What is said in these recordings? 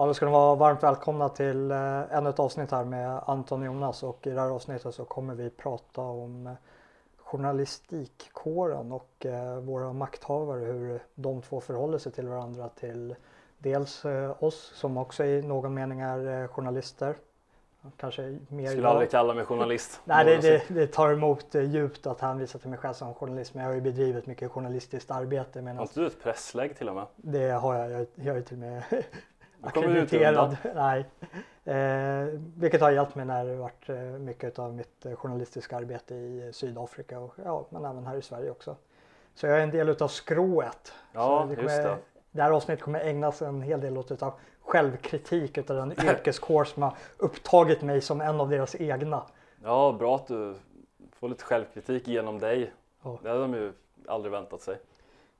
Ja, då ska ni vara varmt välkomna till eh, ännu ett avsnitt här med Anton och Jonas och i det här avsnittet så kommer vi prata om eh, journalistikkåren och eh, våra makthavare, hur de två förhåller sig till varandra till dels oss som också i någon mening är journalister. Kanske mer Skulle aldrig kalla mig journalist. Nej, det, det, det tar emot djupt att hänvisa till mig själv som journalist, men jag har ju bedrivit mycket journalistiskt arbete Har inte du ett presslägg till och med? det har jag, jag, jag är till och med Akkrediterad. Nej. Eh, vilket har hjälpt mig när det varit eh, mycket av mitt eh, journalistiska arbete i eh, Sydafrika och ja, men även här i Sverige också. Så jag är en del utav skrået. Ja, det, kommer, det. det här avsnittet kommer ägnas en hel del åt utav självkritik utav den yrkeskår som har upptagit mig som en av deras egna. Ja, bra att du får lite självkritik genom dig. Ja. Det hade de ju aldrig väntat sig.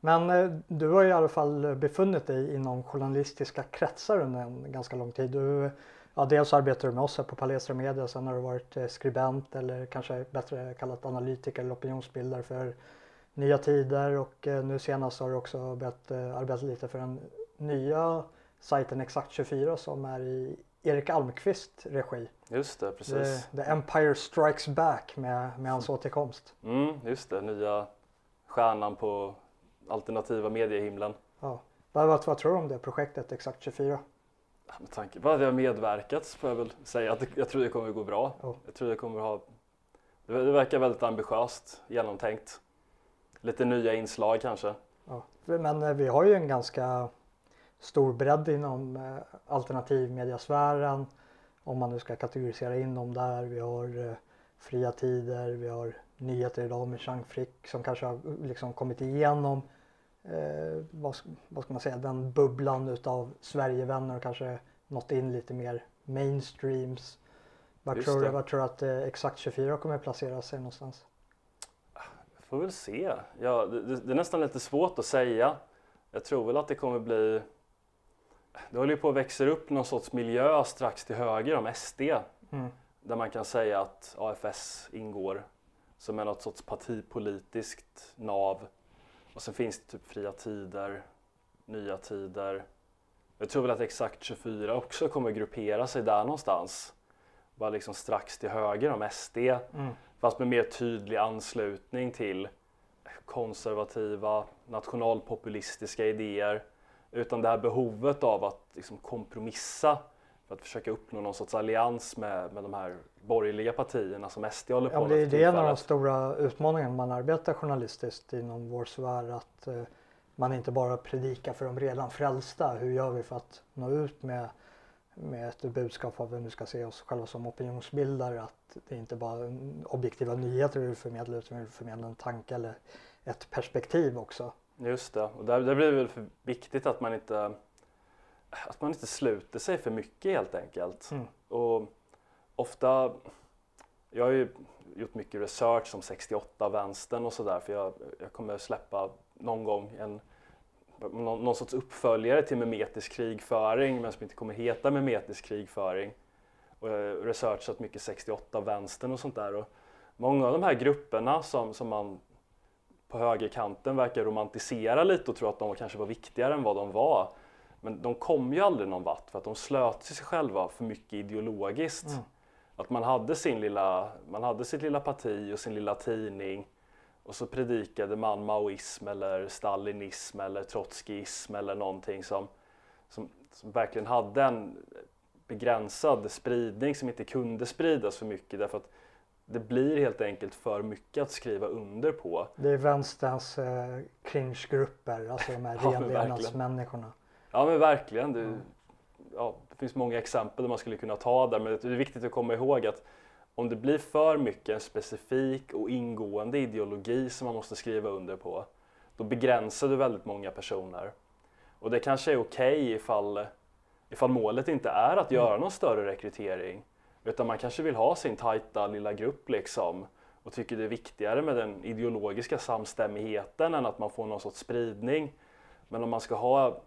Men eh, du har i alla fall befunnit dig inom journalistiska kretsar under en ganska lång tid. Du, ja, dels arbetar du med oss här på Palestra Media, sen har du varit eh, skribent eller kanske bättre kallat analytiker eller opinionsbildare för Nya Tider och eh, nu senast har du också börjat arbeta lite för den nya sajten Exakt24 som är i Erik Almqvist regi. Just det, The, precis. The Empire Strikes Back med, med hans återkomst. Mm, just det, nya stjärnan på alternativa mediehimlen. Ja. Vad, vad, tror du om det projektet Exakt24? Ja, Med tanke på att jag har medverkat så får jag väl säga att det, jag tror det kommer gå bra. Ja. Jag tror det kommer ha... Det, det verkar väldigt ambitiöst, genomtänkt. Lite nya inslag kanske. Ja, men eh, vi har ju en ganska stor bredd inom eh, alternativmediasfären. Om man nu ska kategorisera in dem där. Vi har eh, Fria Tider, vi har Nyheter idag med Jean Frick som kanske har liksom kommit igenom eh, vad, vad ska man säga, den bubblan utav Sverigevänner och kanske nått in lite mer mainstreams. Vad tror, du, vad tror du att eh, Exakt 24 kommer placera sig någonstans? Får väl se. Ja, det, det det är nästan lite svårt att säga. Jag tror väl att det kommer bli... Det håller ju på att växa upp någon sorts miljö strax till höger om SD. Mm. Där man kan säga att AFS ingår som är något sorts partipolitiskt nav. Och sen finns det typ Fria Tider, Nya Tider. Jag tror väl att Exakt 24 också kommer gruppera sig där någonstans. Bara liksom strax till höger om SD. Mm. Fast med mer tydlig anslutning till konservativa, nationalpopulistiska idéer. Utan det här behovet av att liksom kompromissa för att försöka uppnå någon sorts allians med, med de här borgerliga partierna som SD håller på Ja, med det, är en av de stora utmaningarna man arbetar journalistiskt inom vår sfär. Att eh, man inte bara predikar för de redan frälsta. Hur gör vi för att nå ut med, med ett budskap av att vi nu ska se oss själva som opinionsbildare. Att det inte bara är objektiva nyheter vi vill förmedla utan vi vill förmedla en tanke eller ett perspektiv också. Just det, och där, där blir det väl för viktigt att man inte att man inte sluter sig för mycket helt enkelt. Mm. Och ofta, jag har ju gjort mycket research som 68-vänstern och sådär för jag, jag kommer släppa någon gång en någon, någon sorts uppföljare till memetisk krigföring men som inte kommer heta memetisk krigföring. Och jag har researchat mycket 68-vänstern och sånt där. Och många av de här grupperna som, som man på högerkanten verkar romantisera lite och tro att de kanske var viktigare än vad de var. Men de kom ju aldrig någon vart för att de slöt sig själva för mycket ideologiskt. Mm. Att man hade, sin lilla, man hade sitt lilla parti och sin lilla tidning och så predikade man maoism eller stalinism eller trotskism eller någonting som, som, som verkligen hade en begränsad spridning som inte kunde spridas för mycket därför att det blir helt enkelt för mycket att skriva under på. Det är vänsterns eh, cringe-grupper, alltså de här renlevnadsmänniskorna. Ja men verkligen. Det, ja, det finns många exempel man skulle kunna ta där men det är viktigt att komma ihåg att om det blir för mycket en specifik och ingående ideologi som man måste skriva under på då begränsar du väldigt många personer. Och det kanske är okej ifall, ifall målet inte är att göra någon större rekrytering utan man kanske vill ha sin tajta lilla grupp liksom och tycker det är viktigare med den ideologiska samstämmigheten än att man får någon sorts spridning. Men om man ska ha,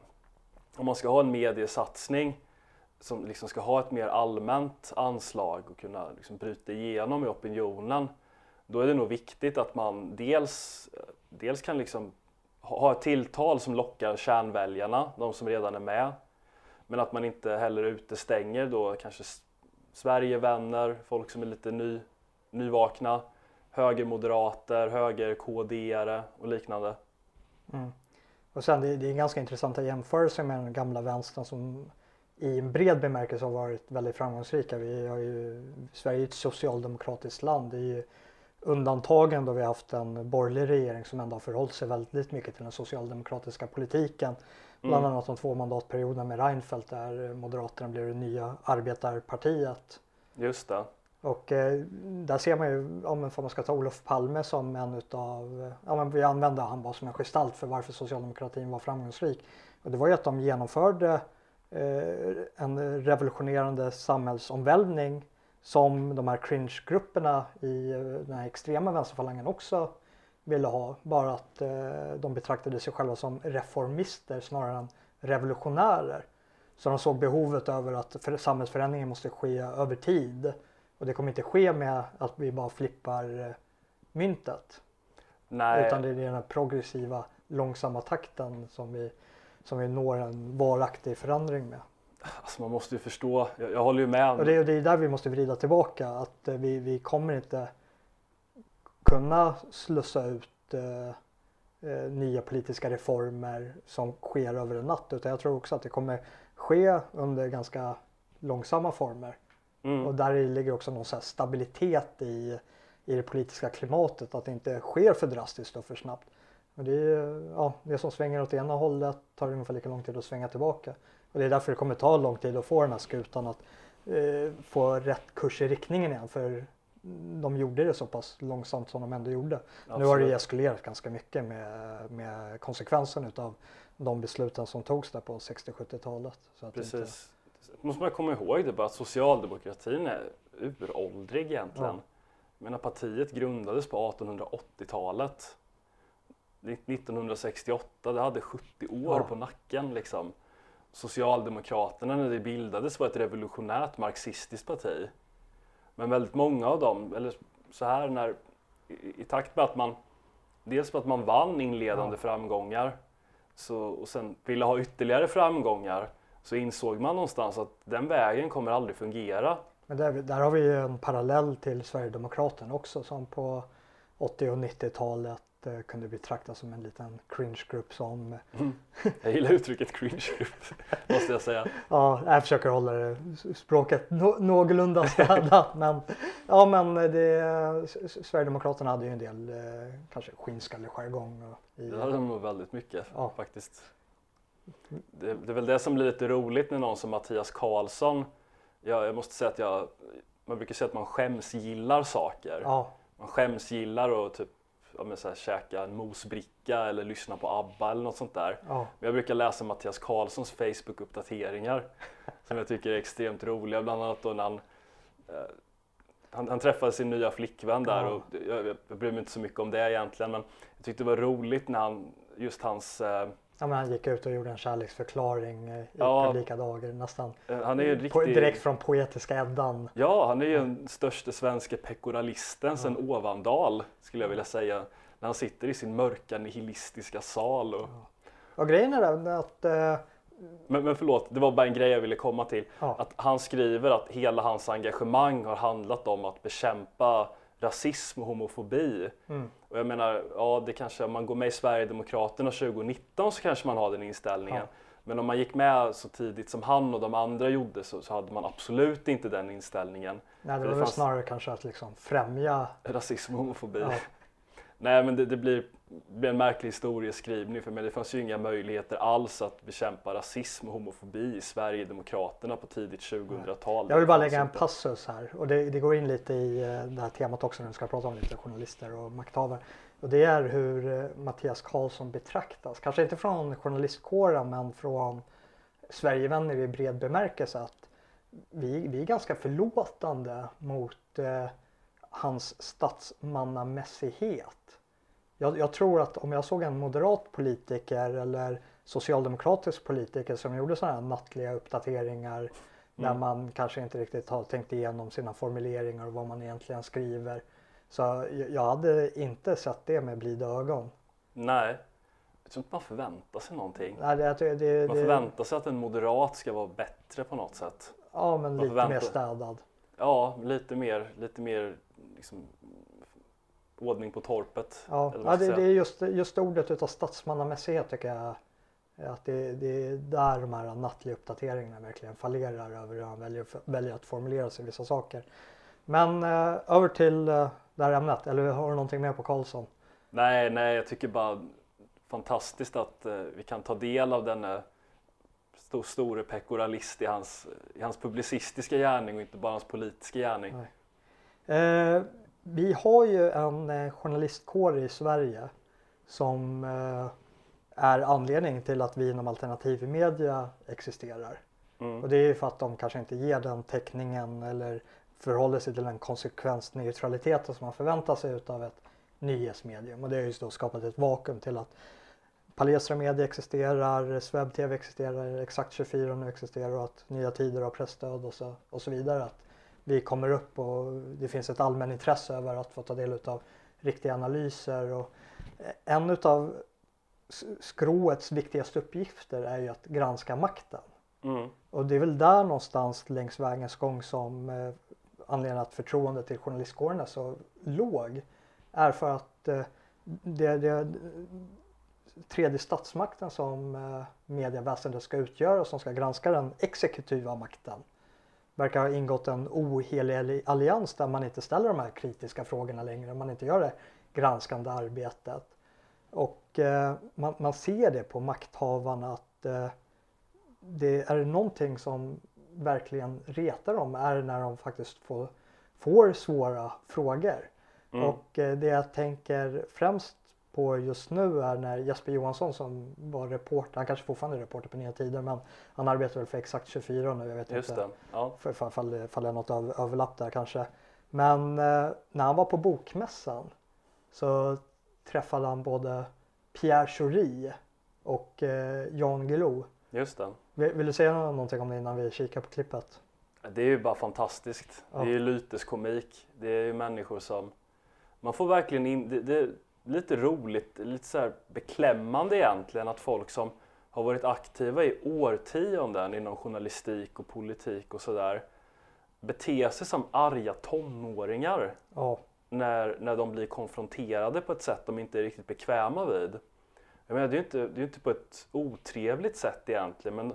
om man ska ha en mediesatsning som liksom ska ha ett mer allmänt anslag och kunna liksom bryta igenom i opinionen då är det nog viktigt att man dels, dels kan liksom ha ett tilltal som lockar kärnväljarna, de som redan är med. Men Men att man inte heller utestänger då kanske Sverigevänner, folk som är lite ny, nyvakna, högermoderater, höger-KD-are och liknande. Mm. Och sen det, det är ganska intressanta jämförelser med den gamla vänstern som i en bred bemärkelse har varit väldigt framgångsrika. Vi har ju, Sverige är ett socialdemokratiskt land. Det är ju undantagen då vi har haft en borgerlig regering som ändå har förhållit sig väldigt mycket till den socialdemokratiska politiken. Bland mm. annat de två mandatperioderna med Reinfeldt där Moderaterna blev det nya arbetarpartiet. Just det. Och eh, där ser man ju, om man ska ta Olof Palme som en utav, ja men vi använder han bara som en gestalt för varför socialdemokratin var framgångsrik. Och det var ju att de genomförde eh, en revolutionerande samhällsomvälvning som de här cringe-grupperna i eh, den här extrema vänsterfalangen också ville ha. Bara att eh, de betraktade sig själva som reformister snarare än revolutionärer. Så de såg behovet över att för, samhällsförändringen måste ske över tid. Och det kommer inte ske med att vi bara flippar eh, myntet. Nej. Utan det är den här progressiva långsamma takten som vi, som vi når en varaktig förändring med. Alltså man måste ju förstå, jag, jag håller ju med. Och det, det är där vi måste vrida tillbaka att eh, vi, vi kommer inte kunna slussa ut eh, eh, nya politiska reformer som sker över en natt utan jag tror också att det kommer ske under ganska långsamma former. Mm. Och där ligger också någon stabilitet i, i det politiska klimatet att det inte sker för drastiskt och för snabbt. Och det, är, ja, det som svänger åt ena hållet tar ungefär lika lång tid att svänga tillbaka. Och det är därför det kommer ta lång tid att få den här skutan att eh, få rätt kurs i riktningen igen. För de gjorde det så pass långsamt som de ändå gjorde. Absolut. Nu har det eskalerat ganska mycket med, med konsekvensen utav de besluten som togs där på 60-70-talet. Precis. Inte... måste man komma ihåg det bara att socialdemokratin är uråldrig egentligen. Ja. menar, partiet grundades på 1880-talet. 1968, det hade 70 år ja. på nacken liksom. Socialdemokraterna när det bildades var ett revolutionärt marxistiskt parti. Men väldigt många av dem, eller så här när i, i takt med att man dels för att man vann inledande ja. framgångar så, och sen ville ha ytterligare framgångar så insåg man någonstans att den vägen kommer aldrig fungera. Men där, där har vi en parallell till Sverigedemokraterna också som på 80 och 90-talet eh, kunde betraktas som en liten cringe-grupp som... Mm. Jag gillar uttrycket cringe-grupp, måste jag säga. ja, jag försöker hålla det språket no någorlunda städat. men ja, men det, Sverigedemokraterna hade ju en del eh, kanske skinnskallejargong. I, det hade de nog väldigt mycket ja. faktiskt. Det, det, är väl det som blir lite roligt när någon som Mattias Karlsson, ja, jag måste säga att jag, man brukar säga att man skämsgillar saker. Ja. Man skämsgillar och typ ja, men så här, käka en mosbricka eller lyssna på ABBA eller något sånt där. Ja. Men jag brukar läsa Mattias Karlssons Facebook-uppdateringar som jag tycker är extremt roliga. Bland annat då när han, eh, han, han, träffade sin nya flickvän där ja. och jag, jag, jag bryr mig inte så mycket om det egentligen men jag tyckte det var roligt när han, just hans eh, Ja, men han gick ut och gjorde en kärleksförklaring i ja, publika dagar nästan. Eh, han är ju riktig... Direkt från Poetiska Eddan. Ja, han är ju den största svenska pekoralisten ja. sen Ovandal skulle jag vilja säga. När han sitter i sin mörka nihilistiska sal. Och, ja. och grejen är att eh... men, men förlåt, det var bara en grej jag ville komma till. Ja. Att han skriver att hela hans engagemang har handlat om att bekämpa rasism och homofobi. Mm. Och jag menar, ja det kanske, om man går med i Sverigedemokraterna 2019 så kanske man har den inställningen. Ja. Men om man gick med så tidigt som han och de andra gjorde så, så hade man absolut inte den inställningen. Nej, det var väl snarare kanske att liksom främja rasism och homofobi. Ja. Nej men det, det blir, blir, en märklig historieskrivning för mig. Det fanns ju inga möjligheter alls att bekämpa rasism och homofobi i Sverigedemokraterna på tidigt 2000-tal. Jag vill bara lägga en passus här och det, det, går in lite i eh, det här temat också när vi ska prata om lite journalister och makthavare. Och det är hur eh, Mattias Karlsson betraktas. Kanske inte från journalistkåren men från Sverigevänner i bred bemärkelse. att vi, vi är ganska förlåtande mot eh, hans statsmannamässighet. Jag, jag, tror att om jag såg en moderat politiker eller socialdemokratisk politiker som gjorde sådana här nattliga uppdateringar mm. där man kanske inte riktigt har tänkt igenom sina formuleringar och vad man egentligen skriver. Så jag, hade inte sett det med blida ögon. Nej, jag tror inte man förväntar sig någonting. Nej, det, det, det, Man förväntar sig att en moderat ska vara bättre på något sätt. Ja, men man lite förväntar- mer städad. Ja, lite mer, lite mer liksom, ordning på torpet. Ja, ja det, det är just, just ordet utav statsmannamässighet tycker jag att det, det är där de här nattliga uppdateringarna verkligen fallerar över hur han väljer, väljer att formulera sig vissa saker. Men eh, över till eh, det här ämnet, eller har du någonting mer på Karlsson? Nej, nej, jag tycker bara fantastiskt att eh, vi kan ta del av denna stor, store pekoralist i hans, i hans publicistiska gärning och inte bara hans politiska gärning. Nej. Eh, vi har ju en eh, journalistkår i Sverige som eh, är anledning till att vi inom alternativ media existerar. Mm. Och det är ju för att de kanske inte ger den täckningen eller förhåller sig till den konsekvensneutraliteten som man förväntar sig utav ett nyhetsmedium. Och det har ju då skapat ett vakuum till att Palestra Media existerar, Swebb TV existerar, Exakt 24 nu existerar och att Nya Tider har pressstöd och så, och så vidare. Att vi kommer upp och det finns ett allmänintresse över att få ta del av riktiga analyser. Och en utav skroets viktigaste uppgifter är ju att granska makten. Mm. Och det är väl där någonstans längs vägens gång som eh, anledningen att förtroendet till journalistkåren är så låg är för att eh, det, det tredje statsmakten som eh, medieväsendet ska utgöra och som ska granska den exekutiva makten verkar ha ingått en ohelig allians där man inte ställer de här kritiska frågorna längre, man inte gör det granskande arbetet. Och eh, man, man ser det på makthavarna att eh, det är någonting som verkligen retar dem är när de faktiskt får, får svåra frågor. Mm. Och eh, det jag tänker främst på just nu är när Jesper Johansson som var reporter, han kanske fortfarande är reporter på Nya Tider men han arbetar väl för Exakt 24 nu, jag vet Just inte. Ja. för, för, fall, fall det är något av, överlapp där kanske. Men eh, när han var på bokmässan så träffade han både Pierre Schori och eh, Jan Guillou. Just det. Vill, vill du säga någonting om det innan vi kikar på klippet? Det är ju bara fantastiskt. Ja. Det är ju lyteskomik. Det är ju människor som... Man får verkligen in... Det, det lite roligt, lite så beklämmande egentligen att folk som har varit aktiva i årtionden inom journalistik och politik och sådär beter sig som arga tonåringar Ja, när, när de blir konfronterade på ett sätt de inte är riktigt bekväma vid. Jag menar, det är ju inte, det är ju inte på ett otrevligt sätt egentligen men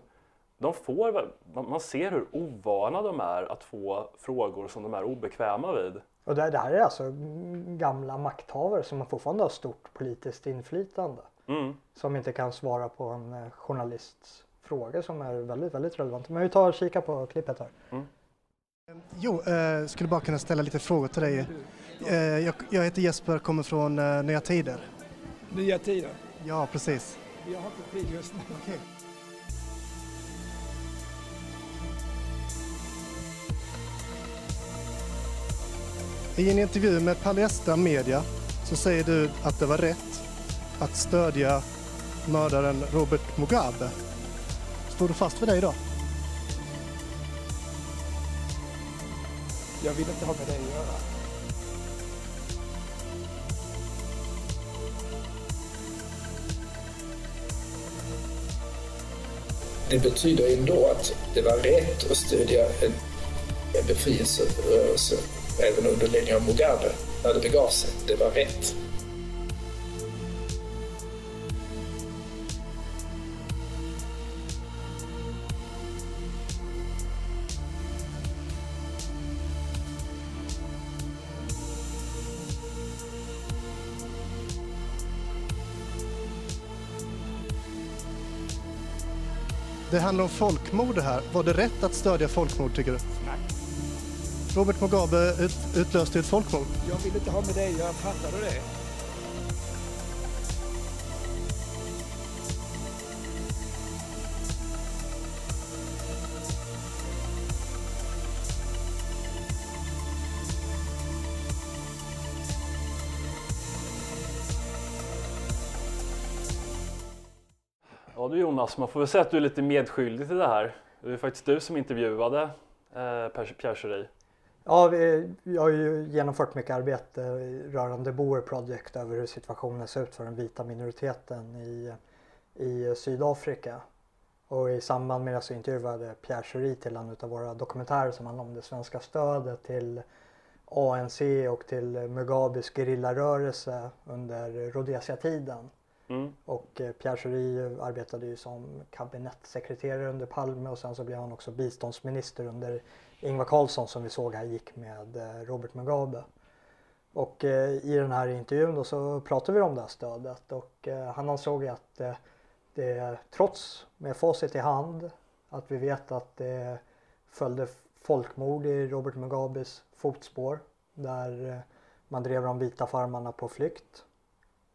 de får, man ser hur ovana de är att få frågor som de är obekväma vid. Och det, det här är alltså gamla makthavare som fortfarande har stort politiskt inflytande. Mm. Som inte kan svara på en eh, journalists frågor som är väldigt, väldigt relevanta. Men vi tar och kikar på klippet här. Jo, eh, skulle bara kunna ställa lite frågor till dig. Eh, jag, jag heter Jesper, kommer från eh, Nya Tider. Nya tider. Ja, precis. Jag har inte tid just nu. Okej. I en intervju med Palestra Media så säger du att det var rätt att stödja mördaren Robert Mugabe. Står du fast vid det idag? Jag vill inte ha med det att göra. Det betyder ändå att det var rätt att stödja en, en befrielserörelse även under ledning av Mugabe när det begav sig. Det var rätt. Det handlar om folkmord det här. Var det rätt att stödja folkmord tycker du? Robert Mugabe ut, utlöste ett folkmord. Jag vill inte ha med göra. Fattar du det? Ja du Jonas, man får väl säga att du är lite medskyldig till det här. Det är faktiskt du som intervjuade eh, Pierre Schori. Ja, vi, har ju genomfört mycket arbete rörande Boer Project över hur situationen ser ut för den vita minoriteten i, i Sydafrika. Och i samband med det så intervjuade Pierre Schori till en av våra dokumentärer som handlar om det svenska stödet till ANC och till Mugabes gerillarörelse under Rhodesia-tiden. Mm. Och eh, Pierre Schori arbetade ju som kabinettssekreterare under Palme och sen så blev han också biståndsminister under Ingvar Carlsson som vi såg här gick med eh, Robert Mugabe. Och eh, i den här intervjun då så pratade vi om det här stödet och eh, han ansåg att eh, det trots med facit i hand att vi vet att det följde folkmord i Robert Mugabes fotspår där eh, man drev de vita farmarna på flykt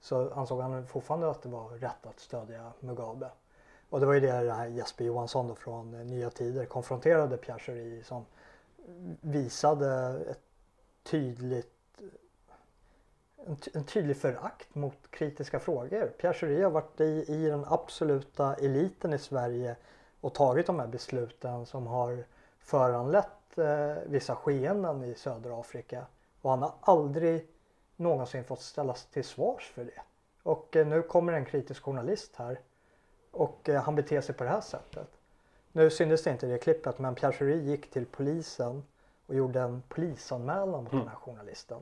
så ansåg han fortfarande att det var rätt att stödja Mugabe. Och det var ju det det här Jesper Johansson då från eh, Nya Tider konfronterade Pierre Schori som visade ett tydligt eh, en, ty- en tydlig förakt mot kritiska frågor. Pierre Schori har varit i, i den absoluta eliten i Sverige och tagit de här besluten som har föranlett eh, vissa skeenden i södra Afrika. Och han har aldrig någonsin fått ställas till svars för det. Och eh, nu kommer en kritisk journalist här och eh, han beter sig på det här sättet. Nu syntes det inte i det klippet men Pierre Schori gick till polisen och gjorde en polisanmälan mot den här journalisten.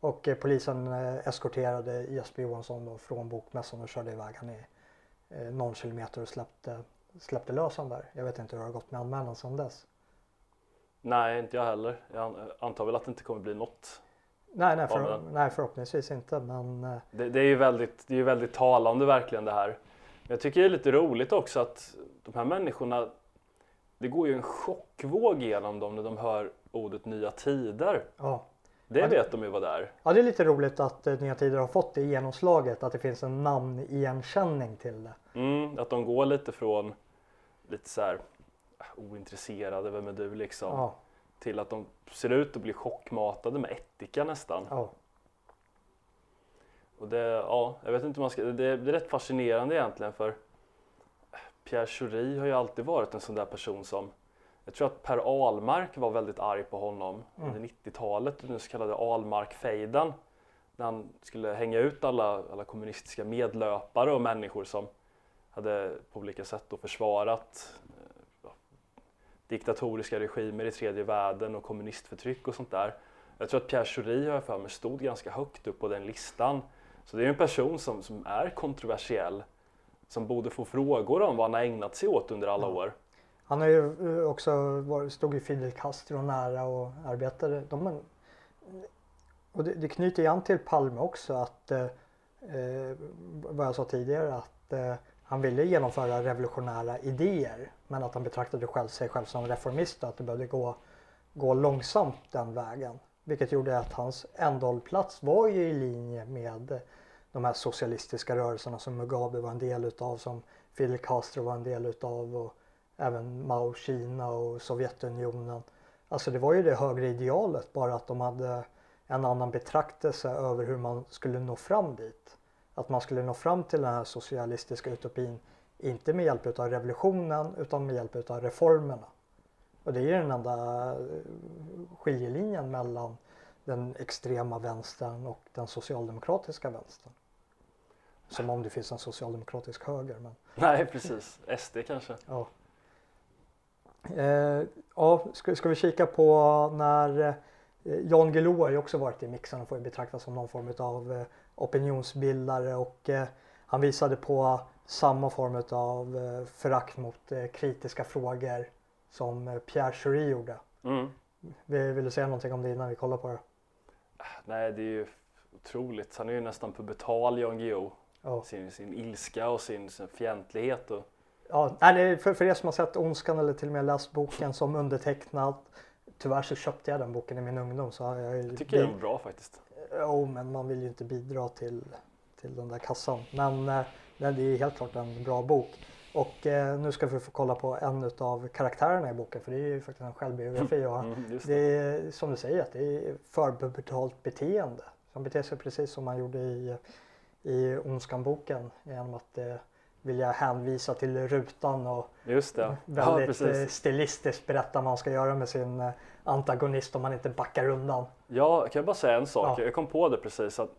Och eh, polisen eh, eskorterade Jesper Johansson då från bokmässan och körde iväg han i eh, någon kilometer och släppte, släppte lös han där. Jag vet inte hur det har gått med anmälan sedan dess. Nej, inte jag heller. Jag an- antar väl att det inte kommer bli något. Nej, nej, för, nej förhoppningsvis inte men eh, Det, det är ju väldigt, det är ju väldigt talande verkligen det här. Jag tycker det är lite roligt också att de här människorna, det går ju en chockvåg genom dem när de hör ordet nya tider. ja. Det Ja, vet de ju vad det är. Ja, det är lite roligt att eh, Nya Tider har fått det genomslaget, att det finns en namnigenkänning till det. Mm, att de går lite från lite så här äh, ointresserade, vem är du liksom, Ja, till att de ser ut att bli chockmatade med ättika nästan. ja. Och det, ja, jag vet inte man ska, det, är rätt fascinerande egentligen för Pierre Schori har ju alltid varit en sån där person som jag tror att Per Ahlmark var väldigt arg på honom Mm. under 90-talet, den så kallade Ahlmark-fejden. När han skulle hänga ut alla, alla kommunistiska medlöpare och människor som hade på olika sätt då försvarat eh, diktatoriska regimer i tredje världen och kommunistförtryck och sånt där. Jag tror att Pierre Schori har jag för mig stod ganska högt upp på den listan. Så det är en person som, som är kontroversiell, som borde få frågor om vad han har ägnat sig åt under alla Ja. år. Han har ju eh, också var, stod ju Fidel Castro nära och arbetade. De, och det, det knyter ju an till Palme också att eh, eh, vad jag sa tidigare att eh, han ville genomföra revolutionära idéer men att han betraktade själv, sig själv som reformist och att det behövde gå, gå långsamt den vägen. Vilket gjorde att hans ändhållplats var ju i linje med de här socialistiska rörelserna som Mugabe var en del utav, som Fidel Castro var en del utav och även Mao Kina och Sovjetunionen. Alltså det var ju det högre idealet bara att de hade en annan betraktelse över hur man skulle nå fram dit. Att man skulle nå fram till den här socialistiska utopin inte med hjälp av revolutionen utan med hjälp av reformerna. Och det är ju den enda eh, skiljelinjen mellan den extrema vänstern och den socialdemokratiska vänstern. Som om det finns en socialdemokratisk höger. Men, Nej, precis. SD kanske. ja. Eh, ja, ska, ska vi kika på när eh, Jan Guillou har ju också varit i mixen och får betraktas som någon form av eh, opinionsbildare och eh, han visade på samma form av eh, förakt mot eh, kritiska frågor som eh, Pierre Schori gjorde. Mm. Vi- Vill du säga någonting om det innan vi kollar på det? Nej, det är ju otroligt. Han är ju nästan pubertal, Jan Guillou. Ja. Sin, sin ilska och sin, sin fientlighet. Och, Ja, nej, det för, för er som har sett Ondskan eller till och med läst boken som undertecknat. Tyvärr så köpte jag den boken i min ungdom så jag jag tycker den är bra faktiskt. Jo, men man vill ju inte bidra till, till den där kassan. Men eh, nej, det är helt klart en bra bok. Och eh, nu ska vi få kolla på en av karaktärerna i boken för det är ju faktiskt en självbiografi. Och Mm, det. det är som du säger, att det är förpubertalt beteende. Han beter sig precis som han gjorde i, i Ondskan-boken genom att eh, vilja hänvisa till rutan och Just det. Ja, väldigt eh, precis. stilistiskt berätta vad man ska göra med sin eh, antagonist om man inte backar undan. Ja, kan jag bara säga en sak? Ja. Jag kom på det precis. Att,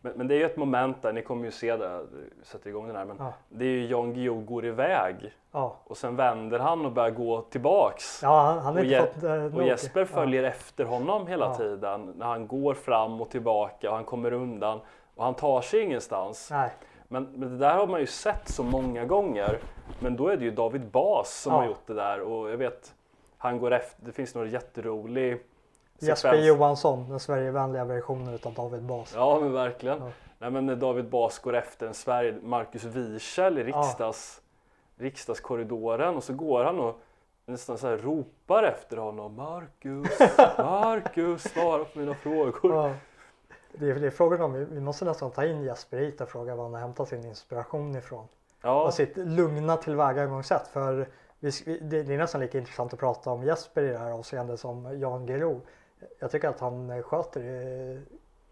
men, men det är ju ett moment där, ni kommer ju se det, sätter igång den här, men Ja. det är ju Jan Guillou går iväg Ja, och sen vänder han och börjar gå tillbaks. ja han, han Och Je- fått nog. Och Jesper följer efter honom hela tiden när han går fram och tillbaka och han kommer undan och han tar sig ingenstans. Nej, Men, men det där har man ju sett så många gånger. Men då är det ju David Bas som har gjort det där och jag vet han går efter, det finns någon jätterolig Jesper Johansson, den Sverigevänliga versionen utav David Bas. Ja men verkligen. Ja. Nej, men när David Bas går efter en Sverige, Marcus Wiechel i Ja. riksdags, riksdagskorridoren och så går han och nästan så här ropar efter honom. Marcus, Marcus, svara på mina frågor. Ja. Det, är, det är frågan om, vi- måste nästan ta in Jesper hit och fråga var han har hämtat sin inspiration ifrån. Ja, Och sitt lugna tillvägagångssätt. För vi, det är nästan lika intressant att prata om Jesper i det här avseendet som Jan Guillou. Jag tycker att han eh, sköter det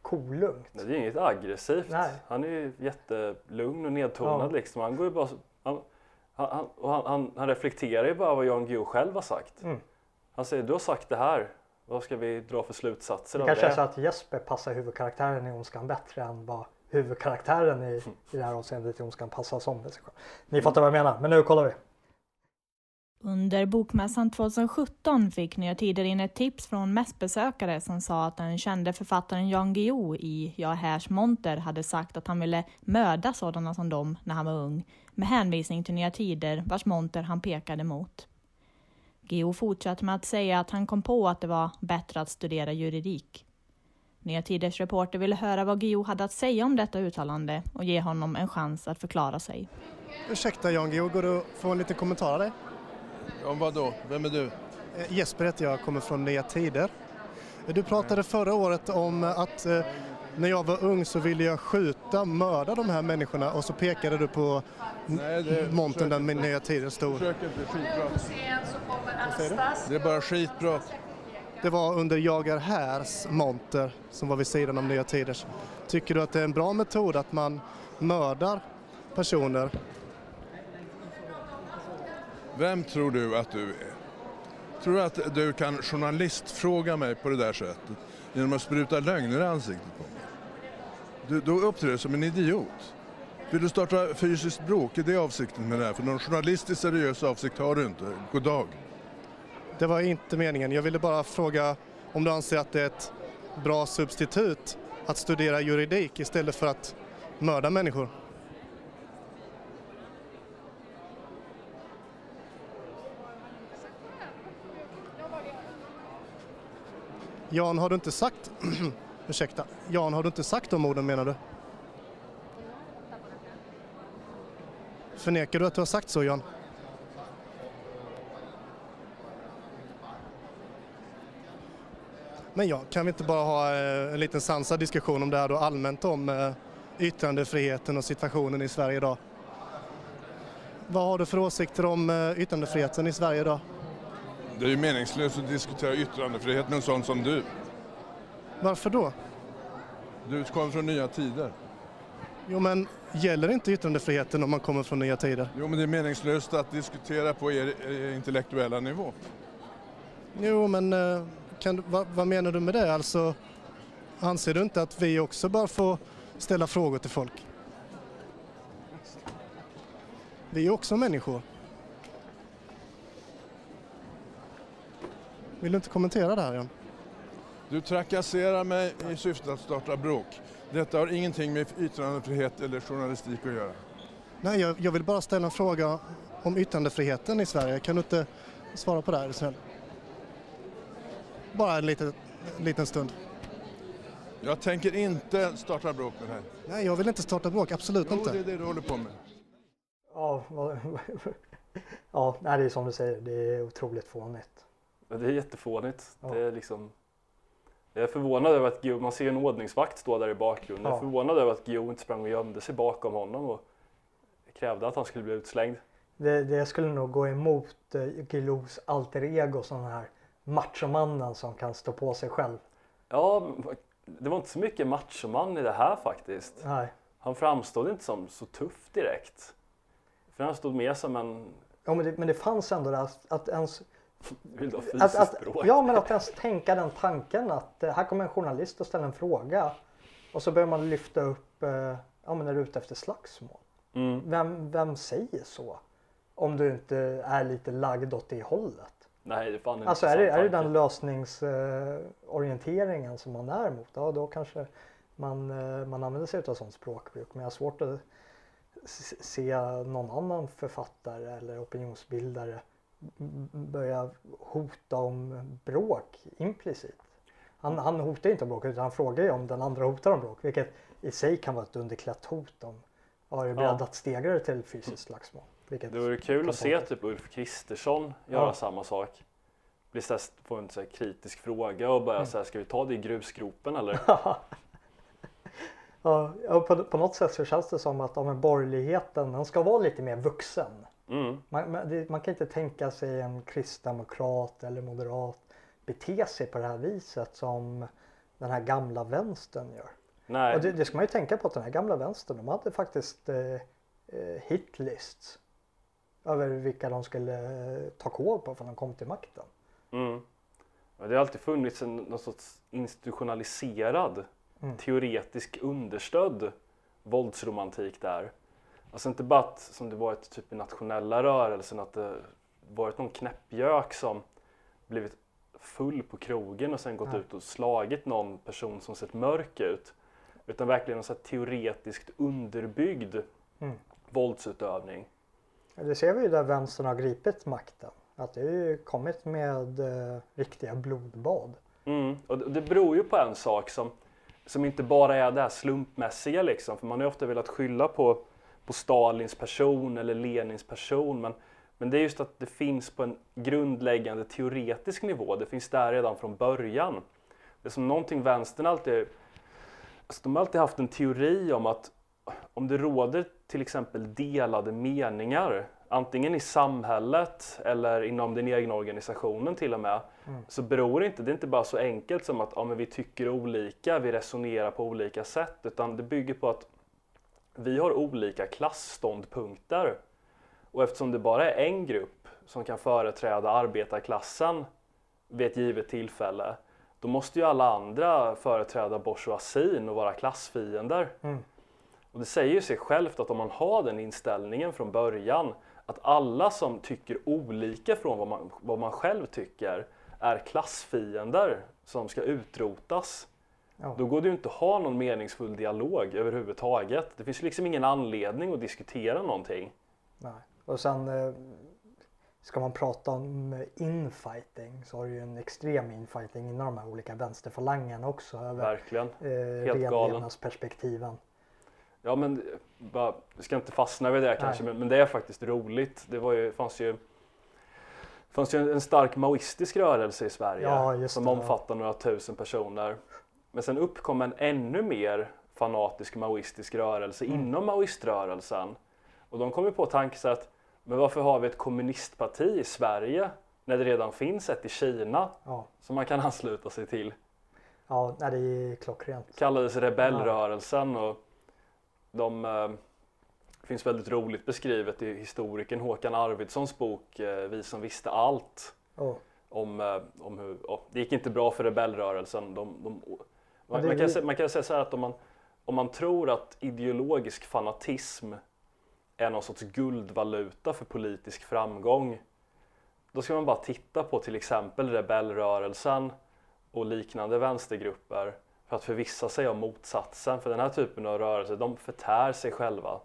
kolugnt. det är inget aggressivt. Nej. Han är ju jättelugn och nedtonad Ja. liksom. Han går ju bara, han, han, han, han, reflekterar ju bara vad Jan Guillou själv har sagt. Mm. Han säger, du har sagt det här. Vad ska vi dra för slutsatser Det av kanske det? är så att Jesper passar huvudkaraktären i Ondskan bättre än vad huvudkaraktären i, i det här avseendet i Ondskan passar som. Ni fattar vad jag menar, men nu kollar vi. Under Bokmässan 2017 fick Nya Tider in ett tips från mässbesökare som sa att den kände författaren Jan Guillou i Ja härs monter hade sagt att han ville mörda sådana som dem när han var ung med hänvisning till Nya Tider vars monter han pekade mot. Guillou fortsatte med att säga att han kom på att det var bättre att studera juridik. Nya Tiders reporter ville höra vad Guillou hade att säga om detta uttalande och ge honom en chans att förklara sig. Ursäkta Jan Guillou, går det att få en liten kommentar av dig? Om vad då? Vem är du? Eh, Jesper heter jag, kommer från Nya Tider. Eh, Du pratade förra året om att eh, när jag var ung så ville jag skjuta, mörda de här människorna och så pekade du på Nej, det- montern där med Nya Tider stod. Försök inte skitprat. Vad säger du? Det är bara skitprat. Det var under Jagar härs monter som var vid sidan om Nya Tiders. Tycker du att det är en bra metod att man mördar personer? Vem tror du att du är? Tror du att du kan journalistfråga mig på det där sättet genom att spruta lögner i ansiktet på mig? Du, då uppträder du som en idiot. Vill du starta fysiskt bråk? Är det avsikten med det här? För någon journalistisk seriös avsikt har du inte. God dag. Det var inte meningen. Jag ville bara fråga om du anser att det är ett bra substitut att studera juridik istället för att mörda människor. Jan, har du inte sagt... Ursäkta. Jan, har du inte sagt de orden menar du? Förnekar du att du har sagt så, Jan? Men ja, kan vi inte bara ha eh, en liten sansad diskussion om det här då allmänt om eh, yttrandefriheten och situationen i Sverige idag? Vad har du för åsikter om eh, yttrandefriheten i Sverige idag? Det är ju meningslöst att diskutera yttrandefrihet med en sån som du. Varför då? Du kommer från nya tider. Jo men gäller inte yttrandefriheten om man kommer från nya tider? Jo, men det är meningslöst att diskutera på er, er intellektuella nivå. Jo men eh, kan, vad, vad menar du med det? Alltså anser du inte att vi också bör få ställa frågor till folk? Vi är också människor. Vill du inte kommentera det här Jan? Du trakasserar mig i syfte att starta bråk. Detta har ingenting med yttrandefrihet eller journalistik att göra. Nej, jag, jag vill bara ställa en fråga om yttrandefriheten i Sverige. Kan du inte svara på det här, snäll? Bara en liten, liten stund. Jag tänker inte starta bråk med här. Nej, jag vill inte starta bråk, absolut Jo, inte. det är det du håller på med. Ja, ja nej, det är som du säger, det är otroligt fånigt. Men Det är jättefånigt. Ja. Det är liksom... Jag är förvånad över att Guillou, man ser en ordningsvakt stå där i bakgrunden. Jag är Ja. förvånad över att Guillou inte sprang och gömde sig bakom honom och krävde att han skulle bli utslängd. Det, det skulle nog gå emot eh, Guillous alter ego, sån här machomannen som kan stå på sig själv. Ja, det var inte så mycket machoman i det här faktiskt. Nej. Han framstod inte som så tuff direkt. För han stod med som en... Ja, men, det, men det fanns ändå det att, att ens Vill du ha att, fysiskt att, språk? ja, men att ens tänka den tanken att eh, här kommer en journalist och ställer en fråga och så börjar man lyfta upp, eh, ja men är du ute efter slagsmål? Mm. Vem, vem säger så? Om du inte är lite lagd åt det hållet. Nej, det är fan en Alltså är det, är det den lösningsorienteringen som man är mot, ja då kanske man, eh, man använder sig av sånt språkbruk. Men jag har svårt att se någon annan författare eller opinionsbildare börja hota om bråk implicit. Han, han hotar inte om bråk utan han frågar ju om den andra hotar om bråk. Vilket i sig kan vara ett underklätt hot om ja, är du beredd att stegra det till fysiskt slagsmål. Vilket Det vore kul att se typ Ulf Kristersson göra Ja. samma sak. Bli här, få en så kritisk fråga och bara Mm. här, ska vi ta det i grusgropen eller? Ja, på, på något sätt så känns det som att ja, borgerligheten den ska vara lite mer vuxen. Mm. Man, man, det, man kan inte tänka sig en kristdemokrat eller moderat bete sig på det här viset som den här gamla vänstern gör. Nej, Och det, det ska man ju tänka på att den här gamla vänstern de hade faktiskt eh, eh, hitlists över vilka de skulle eh, ta kål på för de kom till makten. mm. Det har alltid funnits en någon sorts institutionaliserad, Mm. teoretisk understödd våldsromantik där. Alltså inte bara att, som det varit typ i nationella rörelsen, att det varit någon knäppjök som blivit full på krogen och sen gått Ja. ut och slagit någon person som sett mörk ut. Utan verkligen en så teoretiskt underbyggd Mm. våldsutövning. Det ser vi ju där vänstern har gripit makten. Att det har ju kommit med eh, riktiga blodbad. Mm. Och det det beror ju på en sak som, som inte bara är det här slumpmässiga liksom. För man har ju ofta velat skylla på, på Stalins person eller Lenins person. Men, men det är just att det finns på en grundläggande teoretisk nivå. Det finns där redan från början. Det är som någonting vänstern alltid... Alltså de har alltid haft en teori om att om det råder till exempel delade meningar, antingen i samhället eller inom den egna organisationen till och med, så beror det inte, det är inte bara så enkelt som att ja, men vi tycker olika, vi resonerar på olika sätt, utan det bygger på att vi har olika klassståndpunkter. Och eftersom det bara är en grupp som kan företräda arbetarklassen vid ett givet tillfälle, då måste ju alla andra företräda bourgeoisien och vara klassfiender. Mm. Och det säger ju sig självt att om man har den inställningen från början, att alla som tycker olika från vad man, vad man själv tycker är klassfiender som ska utrotas. Ja. Då går det ju inte att ha någon meningsfull dialog överhuvudtaget. Det finns liksom ingen anledning att diskutera någonting. Nej. Och sen eh, ska man prata om infighting så har du ju en extrem infighting inom de här olika vänsterfalangerna också över Verkligen. eh, Helt galen. renlevnadsperspektiven. Ja men bara, vi ska inte fastna vid det kanske, men, men det är faktiskt roligt. Det var ju, fanns ju fanns ju en stark maoistisk rörelse i Sverige Ja, som omfattar några tusen personer. Men sen uppkom en ännu mer fanatisk maoistisk rörelse Mm. inom maoiströrelsen. Och de kom ju på tanken att, men varför har vi ett kommunistparti i Sverige när det redan finns ett i Kina Ja, som man kan ansluta sig till? ja nej, det är klockrent. kallades rebellrörelsen och de eh, finns väldigt roligt beskrivet i historikern Håkan Arvidssons bok eh, Vi som visste allt. Oh. Om, eh, om hur, ja, det gick inte bra för rebellrörelsen. De, de, man, det- man, kan, man kan säga så här att om man, om man tror att ideologisk fanatism är någon sorts guldvaluta för politisk framgång. Då ska man bara titta på till exempel rebellrörelsen och liknande vänstergrupper för att förvissa sig om motsatsen. För den här typen av rörelser, de förtär sig själva.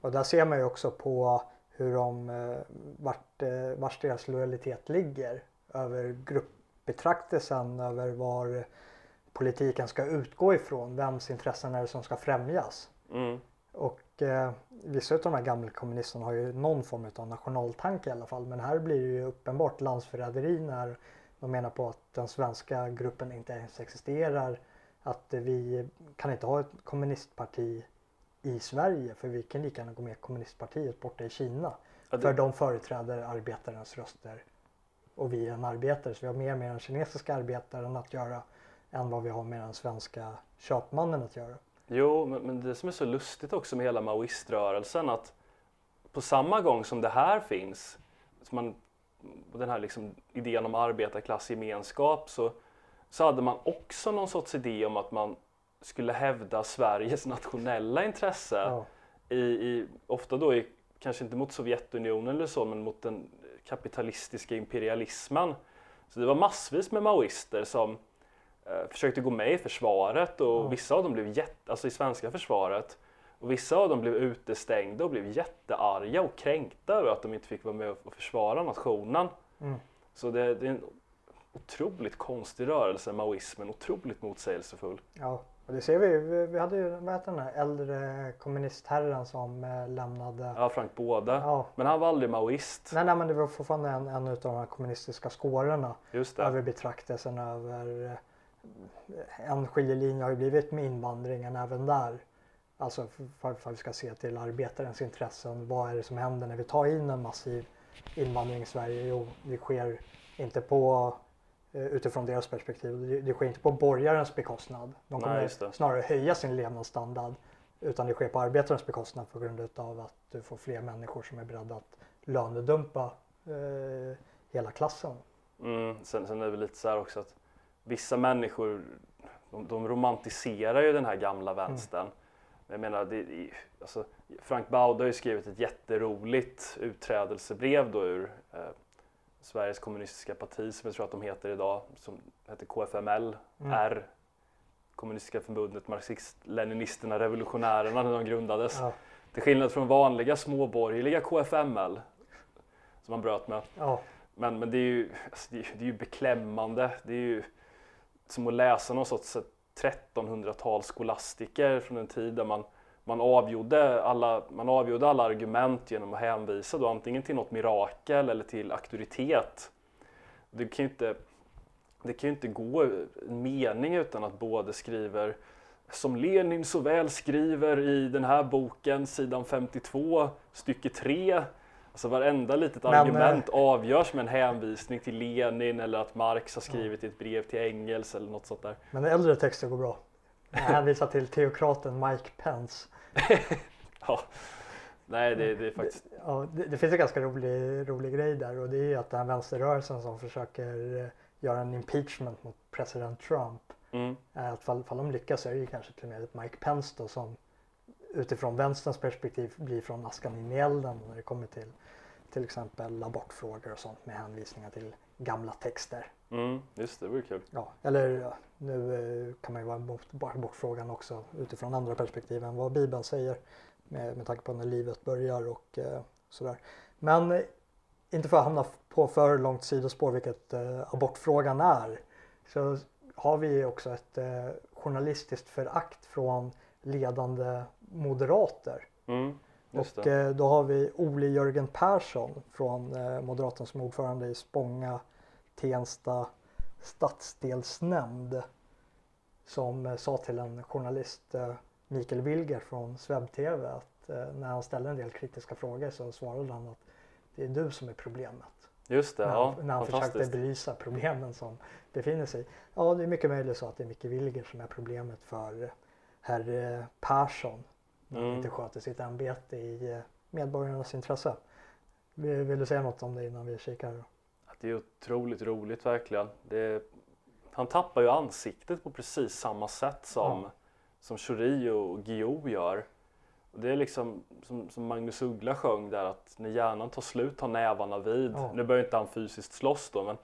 Och där ser man ju också på hur de, eh, vart, eh, vars deras lojalitet ligger över gruppbetraktelsen över var politiken ska utgå ifrån, vems intressen är det som ska främjas. Mm. Och eh, vissa av de här gammelkommunisterna har ju någon form av nationaltanke i alla fall. Men här blir det ju uppenbart landsförräderi när de menar på att den svenska gruppen inte ens existerar. Att vi kan inte ha ett kommunistparti i Sverige för vi kan lika gärna gå med i kommunistpartiet borta i Kina. Ja, det- För de företräder arbetarens röster. Och vi är en arbetare så vi har mer med den kinesiska arbetaren att göra än vad vi har med den svenska köpmannen att göra. Jo, men, men det som är så lustigt också med hela maoiströrelsen att på samma gång som det här finns, som man, den här liksom idén om arbetarklassgemenskap, så, så hade man också någon sorts idé om att man skulle hävda Sveriges nationella intresse. Ja. I, i, ofta då i, kanske inte mot Sovjetunionen eller så, men mot den kapitalistiska imperialismen. Så det var massvis med maoister som försökte gå med i försvaret och Ja. vissa av dem blev jätte, alltså i svenska försvaret. Och vissa av dem blev utestängda och blev jättearga och kränkta över att de inte fick vara med och försvara nationen. Mm. Så det, det är en otroligt konstig rörelse, maoismen, otroligt motsägelsefull. Ja, och det ser vi. Vi, vi hade ju, vad heter den här äldre kommunistherren som eh, lämnade. Ja, Frank Både. Ja. Men han var aldrig maoist. Nej, nej, men det var fortfarande en, en av de kommunistiska skårorna. Just det. Över betraktelsen över eh, en skiljelinje har ju blivit med invandringen även där. Alltså för, för att vi ska se till arbetarens intressen. Vad är det som händer när vi tar in en massiv invandring i Sverige? Jo, det sker inte på eh, utifrån deras perspektiv. Det, det sker inte på borgarens bekostnad. De Nej, kommer det. snarare höja sin levnadsstandard. Utan det sker på arbetarens bekostnad på grund av att du får fler människor som är beredda att lönedumpa eh, hela klassen. Mm, sen, sen är det väl lite så här också att vissa människor de, de romantiserar ju den här gamla vänstern. Men jag menar, det- alltså, Frank Baude har ju skrivit ett jätteroligt utträdelsebrev då ur eh, Sveriges kommunistiska parti som jag tror att de heter idag, som heter KFML, Mm. R, Kommunistiska förbundet, Marxist-Leninisterna, Revolutionärerna när de grundades. Ja, Till skillnad från vanliga småborgerliga KFML som man bröt med. ja, Men, men det, är ju, alltså det, är, det är ju beklämmande. Det är ju som att läsa någon sorts 1300-tals skolastiker från en tid där man, man, avgjorde alla, man avgjorde alla argument genom att hänvisa då antingen till något mirakel eller till auktoritet. Det kan ju inte, det kan ju inte gå en mening utan att både skriver som Lenin så väl skriver i den här boken, sidan 52, stycke 3. Alltså varenda litet Men, argument avgörs med en hänvisning till Lenin eller att Marx har skrivit i ett brev till Engels eller något sånt där. men äldre texter går bra. Jag hänvisar till teokraten Mike Pence. Ja. Nej, det, det är faktiskt... Ja, det, det finns en ganska rolig, rolig grej där och det är ju att den här vänsterrörelsen som försöker eh, göra en impeachment mot president Trump. Mm, Eh, Att fall, fall de lyckas så är det ju kanske till och med Mike Pence då som utifrån vänsterns perspektiv blir från askan in i elden när det kommer till till exempel abortfrågor och sånt med hänvisningar till gamla texter. mm, just det, det vore kul. Ja, eller nu eh, kan man ju vara emot abortfrågan också utifrån andra perspektiv än vad Bibeln säger med, med tanke på när livet börjar och eh, sådär. Men eh, inte för att hamna på för långt sidospår vilket eh, abortfrågan är så har vi också ett eh, journalistiskt förakt från ledande moderater. Mm, just Och eh, då har vi Ole Jörgen Persson från eh, Moderaterna som ordförande i Spånga Tensta stadsdelsnämnd. Som eh, sa till en journalist, eh, Mikael Wilger från Swebb-TV, att eh, när han ställde en del kritiska frågor så svarade han att det är du som är problemet. Just det, när ja, han, när han försökte belysa problemen som befinner sig. Ja, det är mycket möjligt så att det är Micke Wilger som är problemet för eh, herr Persson när han Mm. inte sköter sitt ämbete i eh, medborgarnas intresse. Vill, du säga något om det innan vi kikar? Att Det är otroligt roligt verkligen. Det, han tappar ju ansiktet på precis samma sätt som, Ja. som Schori och Guillou gör. Och det är liksom som, som Magnus Uggla sjöng där att när hjärnan tar slut tar nävarna vid. Ja. Nu börjar inte han fysiskt slåss då men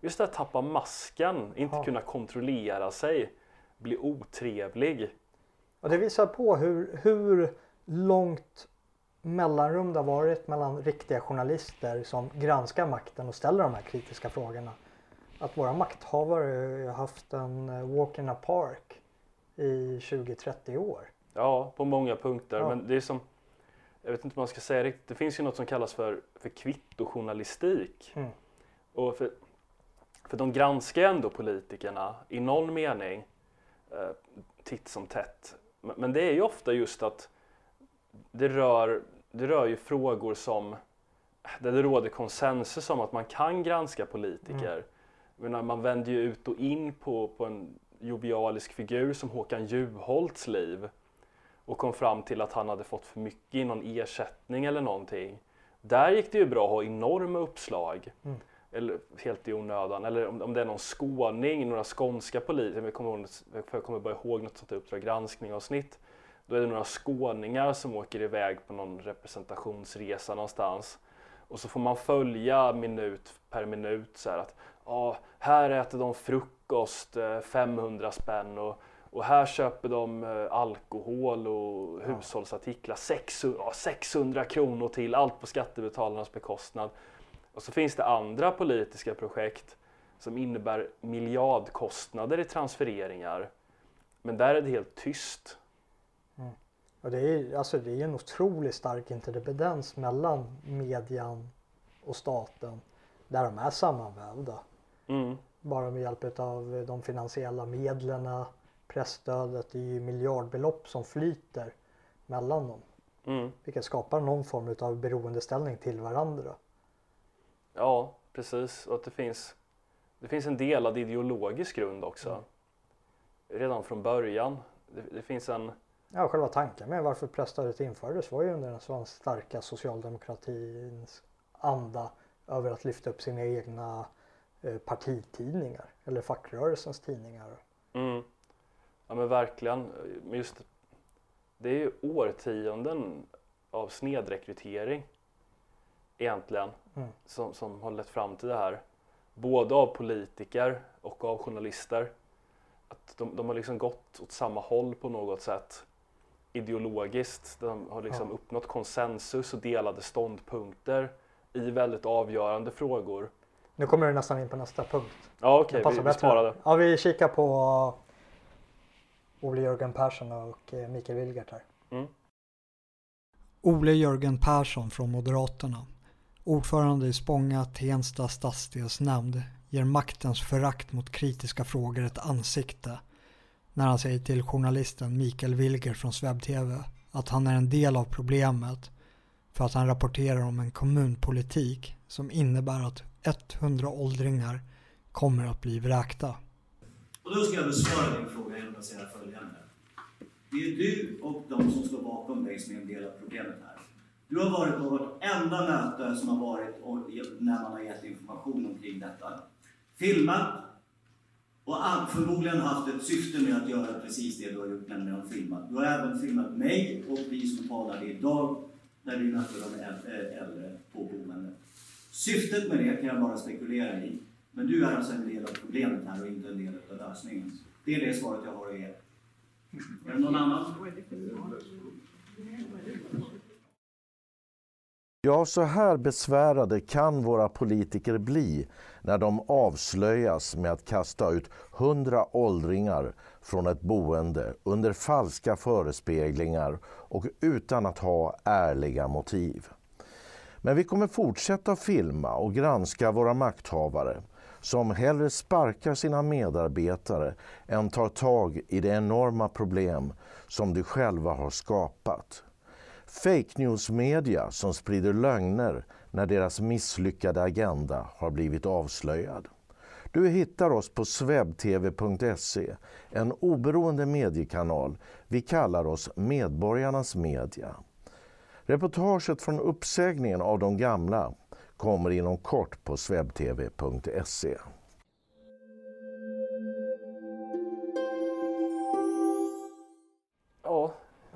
just det att tappa masken, inte kunna kontrollera sig, bli otrevlig. Och det visar på hur, hur långt mellanrum det har varit mellan riktiga journalister som granskar makten och ställer de här kritiska frågorna. Att våra makthavare har haft en eh, walk in a park i 20-30 år. Ja, på många punkter. Ja. Men det är som, jag vet inte vad man ska säga riktigt, det finns ju något som kallas för, för kvittojournalistik. Mm. Och för, för de granskar ändå politikerna i någon mening eh, titt som tätt. Men, det är ju ofta just att det rör, det rör ju frågor som där det råder konsensus om att man kan granska politiker. Jag menar, man vänder ju ut och in på, på en jovialisk figur som Håkan Juholts liv. och kom fram till att han hade fått för mycket i någon ersättning eller någonting. Där gick det ju bra att ha enorma uppslag. Mm. Eller helt i onödan. Eller om, om det är någon skåning, några skånska politiker. Jag kommer, ihåg, jag kommer bara ihåg något sånt Uppdrag granskning-avsnitt. Då är det några skåningar som åker iväg på någon representationsresa någonstans. Och så får man följa minut per minut så här att ja, här äter de frukost, eh, 500 spänn och, och här köper de eh, alkohol och hushållsartiklar, 600, ja, 600 kronor till, allt på skattebetalarnas bekostnad. Och så finns det andra politiska projekt som innebär miljardkostnader i transfereringar. Men där är det helt tyst. Och det är, alltså det är en otroligt stark interdependens mellan median och staten där de är sammanvävda. Mm. Bara med hjälp av de finansiella medlen, pressstödet, det är ju miljardbelopp som flyter mellan dem. Mm. Vilket skapar någon form av beroendeställning till varandra. Ja, precis. Och att det finns, det finns en delad ideologisk grund också. Redan från början. Det, det finns en... Ja, själva tanken med varför presstödet infördes var ju under den svenska starka socialdemokratins anda över att lyfta upp sina egna eh, partitidningar eller fackrörelsens tidningar. Mm. Ja men verkligen. Just det är ju årtionden av snedrekrytering egentligen Mm. som, som har lett fram till det här. Både av politiker och av journalister. Att de, de har liksom gått åt samma håll på något sätt ideologiskt. De har liksom Ja. uppnått konsensus och delade ståndpunkter i väldigt avgörande frågor. Nu kommer du nästan in på nästa punkt. Ja okej, passar vi, vi det. Ja, vi kikar på Ole Jörgen Persson och eh, Mikael Wilgert här. Mm. Ole Jörgen Persson från Moderaterna, ordförande i Spånga Tensta stadsdelsnämnd, ger maktens förakt mot kritiska frågor ett ansikte när han säger till journalisten Mikael Wilger från Sveb TV att han är en del av problemet för att han rapporterar om en kommunpolitik som innebär att 100 åldringar kommer att bli vräkta. Och då ska jag besvara din fråga genom att säga följande. Det är du och de som står bakom dig som är en del av problemet här. Du har varit på vartenda möte som har varit och när man har gett information omkring detta. Filmat och förmodligen haft ett syfte med att göra precis det du har gjort, nämligen att filma. Du har även filmat mig och vi som talade idag när vi mötte de äldre på boendet. Syftet med det kan jag bara spekulera i. Men du är alltså en del av problemet här och inte en del av lösningen. Det är det svaret jag har att ge. Är det någon annan? Ja, så här besvärade kan våra politiker bli när de avslöjas med att kasta ut hundra åldringar från ett boende under falska förespeglingar och utan att ha ärliga motiv. Men vi kommer fortsätta filma och granska våra makthavare som hellre sparkar sina medarbetare än tar tag i de enorma problem som de själva har skapat. Fake news-media som sprider lögner när deras misslyckade agenda har blivit avslöjad. Du hittar oss på svebtv.se, en oberoende mediekanal. Vi kallar oss Medborgarnas media. Reportaget från uppsägningen av de gamla kommer inom kort på svebtv.se.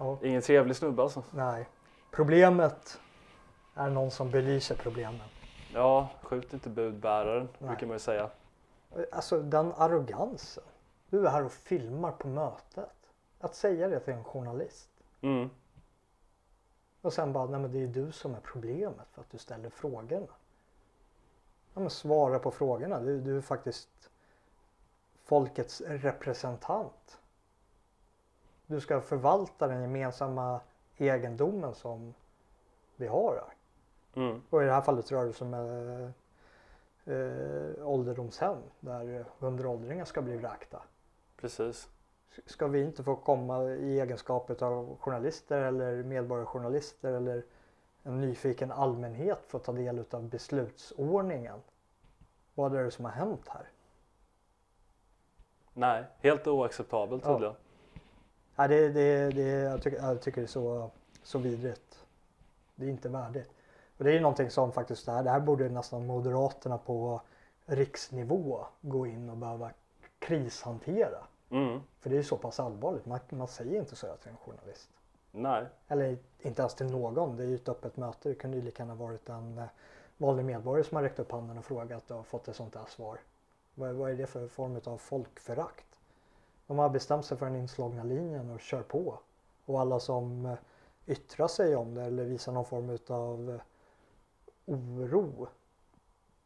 Ja, ingen trevlig snubbe alltså. Nej. Problemet är någon som belyser problemen. Ja, skjut inte budbäraren, Nej. brukar man ju säga. Alltså den arrogansen. Du är här och filmar på mötet. Att säga det till en journalist. Mm. Och sen bara, nej men det är du som är problemet för att du ställer frågorna. Ja, men svara på frågorna. Du, du är faktiskt folkets representant. Du ska förvalta den gemensamma egendomen som vi har här. Mm. Och i det här fallet rör det sig om eh, eh, ålderdomshem där hundra åldringar ska bli vräkta. Precis. Ska vi inte få komma i egenskap av journalister eller medborgarjournalister eller en nyfiken allmänhet få ta del av beslutsordningen? Vad är det som har hänt här? Nej, helt oacceptabelt Ja. Nej, det, det, det, jag, tycker, jag tycker det är så, så vidrigt. Det är inte värdigt. Och det är ju någonting som faktiskt, det här, det här borde nästan Moderaterna på riksnivå gå in och behöva krishantera. Mm. För det är så pass allvarligt. Man, man säger inte så till en journalist. Nej. Eller inte ens till någon. Det är ju ett öppet möte. Det kunde ju lika gärna varit en eh, vanlig medborgare som har räckt upp handen och frågat och fått ett sånt här svar. Vad, vad är det för form av folkförakt? De har bestämt sig för den inslagna linjen och kör på. Och alla som eh, yttrar sig om det eller visar någon form av oro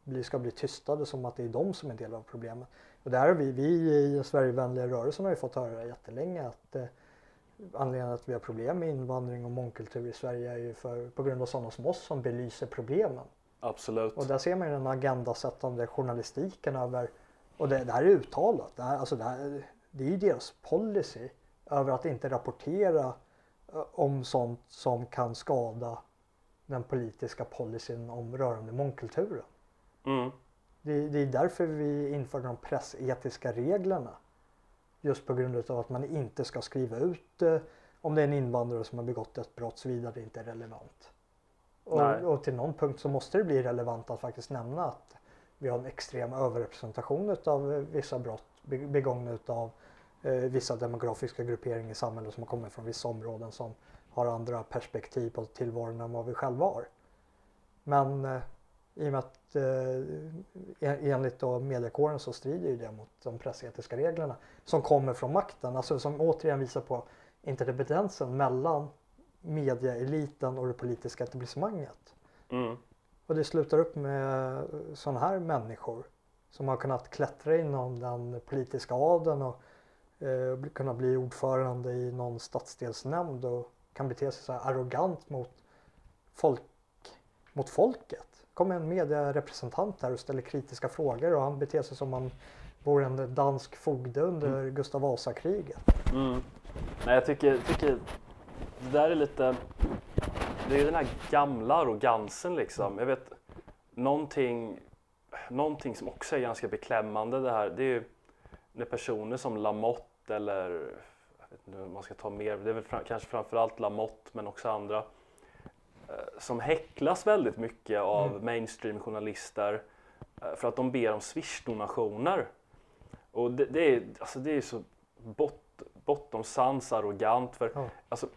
bli- ska bli tystade som att det är de som är del av problemet. Och där har vi, vi i Sverigevänliga rörelsen har ju fått höra jättelänge att eh, anledningen att vi har problem med invandring och mångkultur i Sverige är ju för, på grund av sådana som oss som belyser problemen. Absolut. Och där ser man ju den agendasättande journalistiken över, och det, det här är uttalat, det, här, alltså det, här, det är ju deras policy över att inte rapportera eh, om sånt som kan skada den politiska policyn om rörande mångkulturen. Mm. Det, det är därför vi inför de pressetiska reglerna. Just på grund av att man inte ska skriva ut eh, om det är en invandrare som har begått ett brott såvida det inte är relevant. Och, och till någon punkt så måste det bli relevant att faktiskt nämna att vi har en extrem överrepresentation av vissa brott begångna utav eh, vissa demografiska grupperingar i samhället som har kommit från vissa områden som har andra perspektiv på tillvaron än vad vi själva har. Men eh, i och med att eh, en- enligt då mediekåren så strider ju det mot de pressetiska reglerna som kommer från makten. Alltså som återigen visar på interdependensen mellan mediaeliten och det politiska etablissemanget. Mm. Och det slutar upp med sådana här människor som har kunnat klättra inom den politiska adeln och eh, kunna bli ordförande i någon stadsdelsnämnd och kan bete sig så här arrogant mot, folk, mot folket. kommer en medierepresentant här och ställer kritiska frågor och han beter sig som om han vore en dansk fogde under Gustav Vasa-kriget. Mm. Nej, jag tycker, tycker det där är lite, det är den här gamla arrogansen liksom. Jag vet, någonting, någonting som också är ganska beklämmande det här, det är ju när personer som Lamotte eller, jag vet inte om man ska ta mer, det är väl fram, kanske framförallt Lamotte men också andra, eh, som häcklas väldigt mycket av Mm. mainstream-journalister eh, för att de ber om swish-donationer. Och det, det, är, alltså det är så bot, bortom sans arrogant. För, Ja. alltså,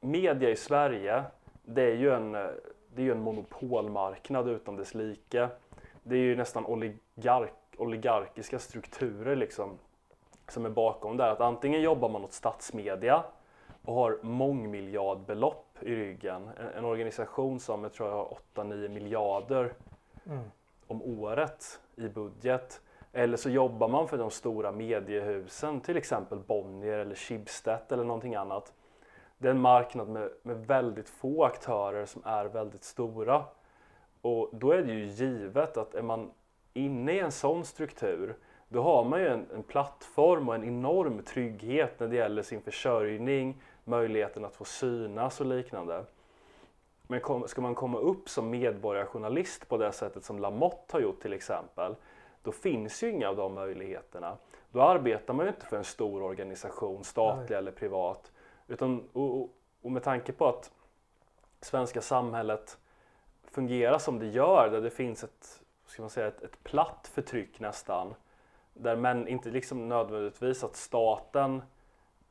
media i Sverige, det är ju en, eh, det är ju en monopolmarknad utan dess like. Det är ju nästan oligark, oligarkiska strukturer liksom, som är bakom där. Att antingen jobbar man åt statsmedia och har mångmiljardbelopp i ryggen. En, en organisation som jag tror jag har 8-9 miljarder Mm. om året i budget. Eller så jobbar man för de stora mediehusen, till exempel Bonnier eller Schibsted eller någonting annat. Det är en marknad med, med väldigt få aktörer som är väldigt stora. Och då är det ju givet att är man inne i en sån struktur, då har man ju en, en plattform och en enorm trygghet när det gäller sin försörjning, möjligheten att få synas och liknande. Men kom, ska man komma upp som medborgarjournalist på det sättet som Lamotte har gjort till exempel, då finns ju inga av de möjligheterna. Då arbetar man ju inte för en stor organisation, statlig Nej. eller privat. Utan, och, och, och med tanke på att svenska samhället fungerar som det gör, där det finns ett, ska man säga, ett, ett platt förtryck nästan, där men inte liksom nödvändigtvis att staten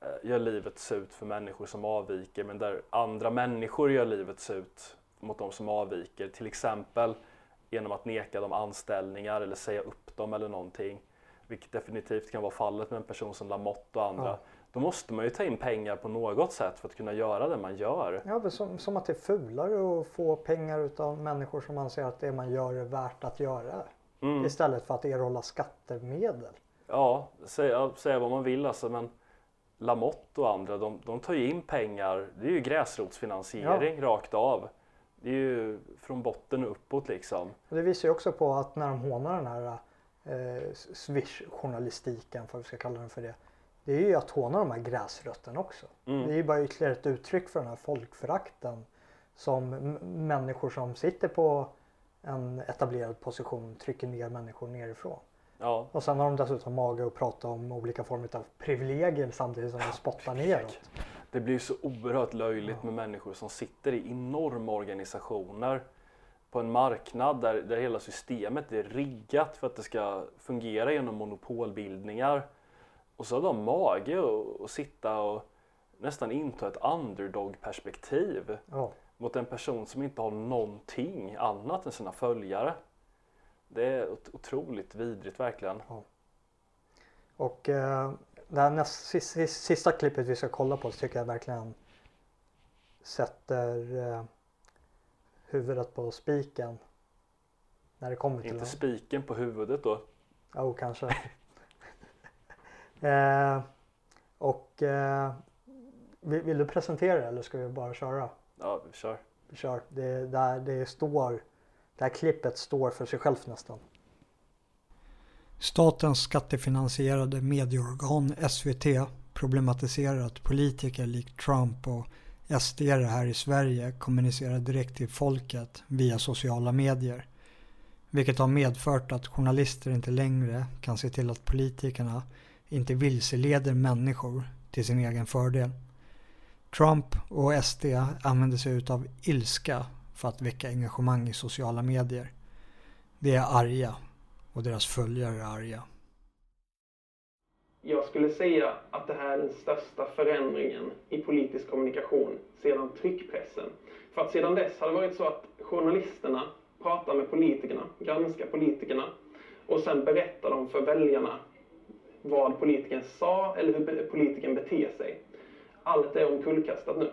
eh, gör livet surt för människor som avviker, men där andra människor gör livet surt mot de som avviker. Till exempel genom att neka dem anställningar eller säga upp dem eller någonting. Vilket definitivt kan vara fallet med en person som Lamotte och andra. Ja. Då måste man ju ta in pengar på något sätt för att kunna göra det man gör. Ja, som, som att det är fulare att få pengar utav människor som anser att det man gör är värt att göra. Mm. Istället för att erhålla skattemedel. Ja, säga, säga vad man vill alltså, men Lamotte och andra, de, de tar ju in pengar. Det är ju gräsrotsfinansiering rakt av. Det är ju från botten uppåt liksom. Och det visar ju också på att när de hånar den här eh, swish-journalistiken, för vi ska kalla den för det. Det är ju att håna de här gräsrötterna också. Mm. Det är ju bara ytterligare ett uttryck för den här folkförakten som människor som sitter på en etablerad position trycker ner människor nerifrån. Ja, Och sen har de dessutom mage att prata om olika former av privilegier samtidigt som de spottar neråt. det blir så oerhört löjligt med människor som sitter i enorma organisationer på en marknad där, där hela systemet är riggat för att det ska fungera genom monopolbildningar. Och så har de mage att sitta och nästan inta ett underdog-perspektiv Ja. mot en person som inte har någonting annat än sina följare. Det är ot- otroligt vidrigt verkligen. Och eh, det här näst, sis- sis- sista klippet vi ska kolla på tycker jag verkligen sätter eh, huvudet på spiken. När det kommer till Inte spiken på huvudet då. Jo, kanske. eh, och eh, vill, vill du presentera det eller ska vi bara köra? Ja, vi kör. Vi kör. Det, där, det, står, det här klippet står för sig självt nästan. Statens skattefinansierade medieorgan SVT problematiserar att politiker likt Trump och SD här i Sverige kommunicerar direkt till folket via sociala medier. Vilket har medfört att journalister inte längre kan se till att politikerna inte vilseleder människor till sin egen fördel. Trump och SD använder sig utav ilska för att väcka engagemang i sociala medier. De är arga och deras följare är arga. Jag skulle säga att det här är den största förändringen i politisk kommunikation sedan tryckpressen. För att sedan dess har det varit så att journalisterna pratar med politikerna, granskar politikerna och sen berättar de för väljarna vad politikern sa eller hur politikern beter sig. Allt är omkullkastat nu.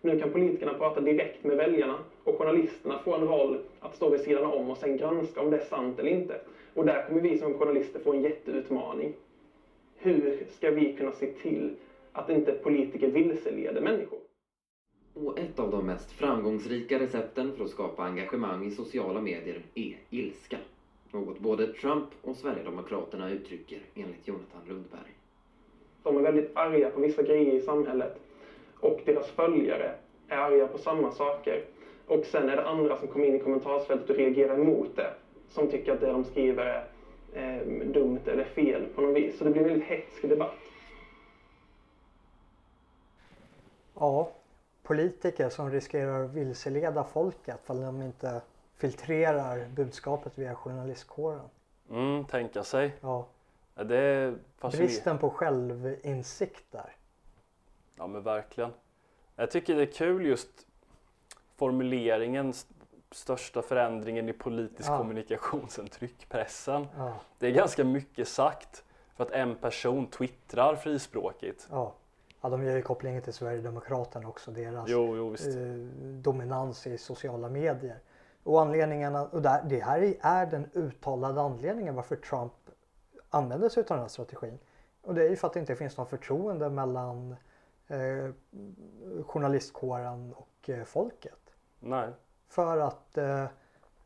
Nu kan politikerna prata direkt med väljarna och journalisterna får en roll att stå vid sidan om och sen granska om det är sant eller inte. Och där kommer vi som journalister få en jätteutmaning. Hur ska vi kunna se till att inte politiker vilseleder människor? Och ett av de mest framgångsrika recepten för att skapa engagemang i sociala medier är ilska. Något både Trump och Sverigedemokraterna uttrycker enligt Jonathan Rundberg. De är väldigt arga på vissa grejer i samhället och deras följare är arga på samma saker. Och sen är det andra som kommer in i kommentarsfältet och reagerar emot det. Som tycker att det de skriver är eh, dumt eller fel på något vis. Så det blir en väldigt hetsk debatt. Ja, politiker som riskerar att vilseleda folket för att de inte filtrerar budskapet via journalistkåren. Mm, tänka sig. Ja. Det. Bristen på självinsikt där. Ja men verkligen. Jag tycker det är kul just formuleringen st- största förändringen i politisk Ja. kommunikation sen tryckpressen. Ja. Det är ganska mycket sagt för att en person twittrar frispråkigt. Ja. ja, de gör ju kopplingen till Sverigedemokraterna också. Deras Jo, jo eh, dominans i sociala medier. Och anledningarna, och det här är den uttalade anledningen varför Trump använder sig av den här strategin. Och det är ju för att det inte finns någon förtroende mellan eh, journalistkåren och eh, folket. Nej. För att eh,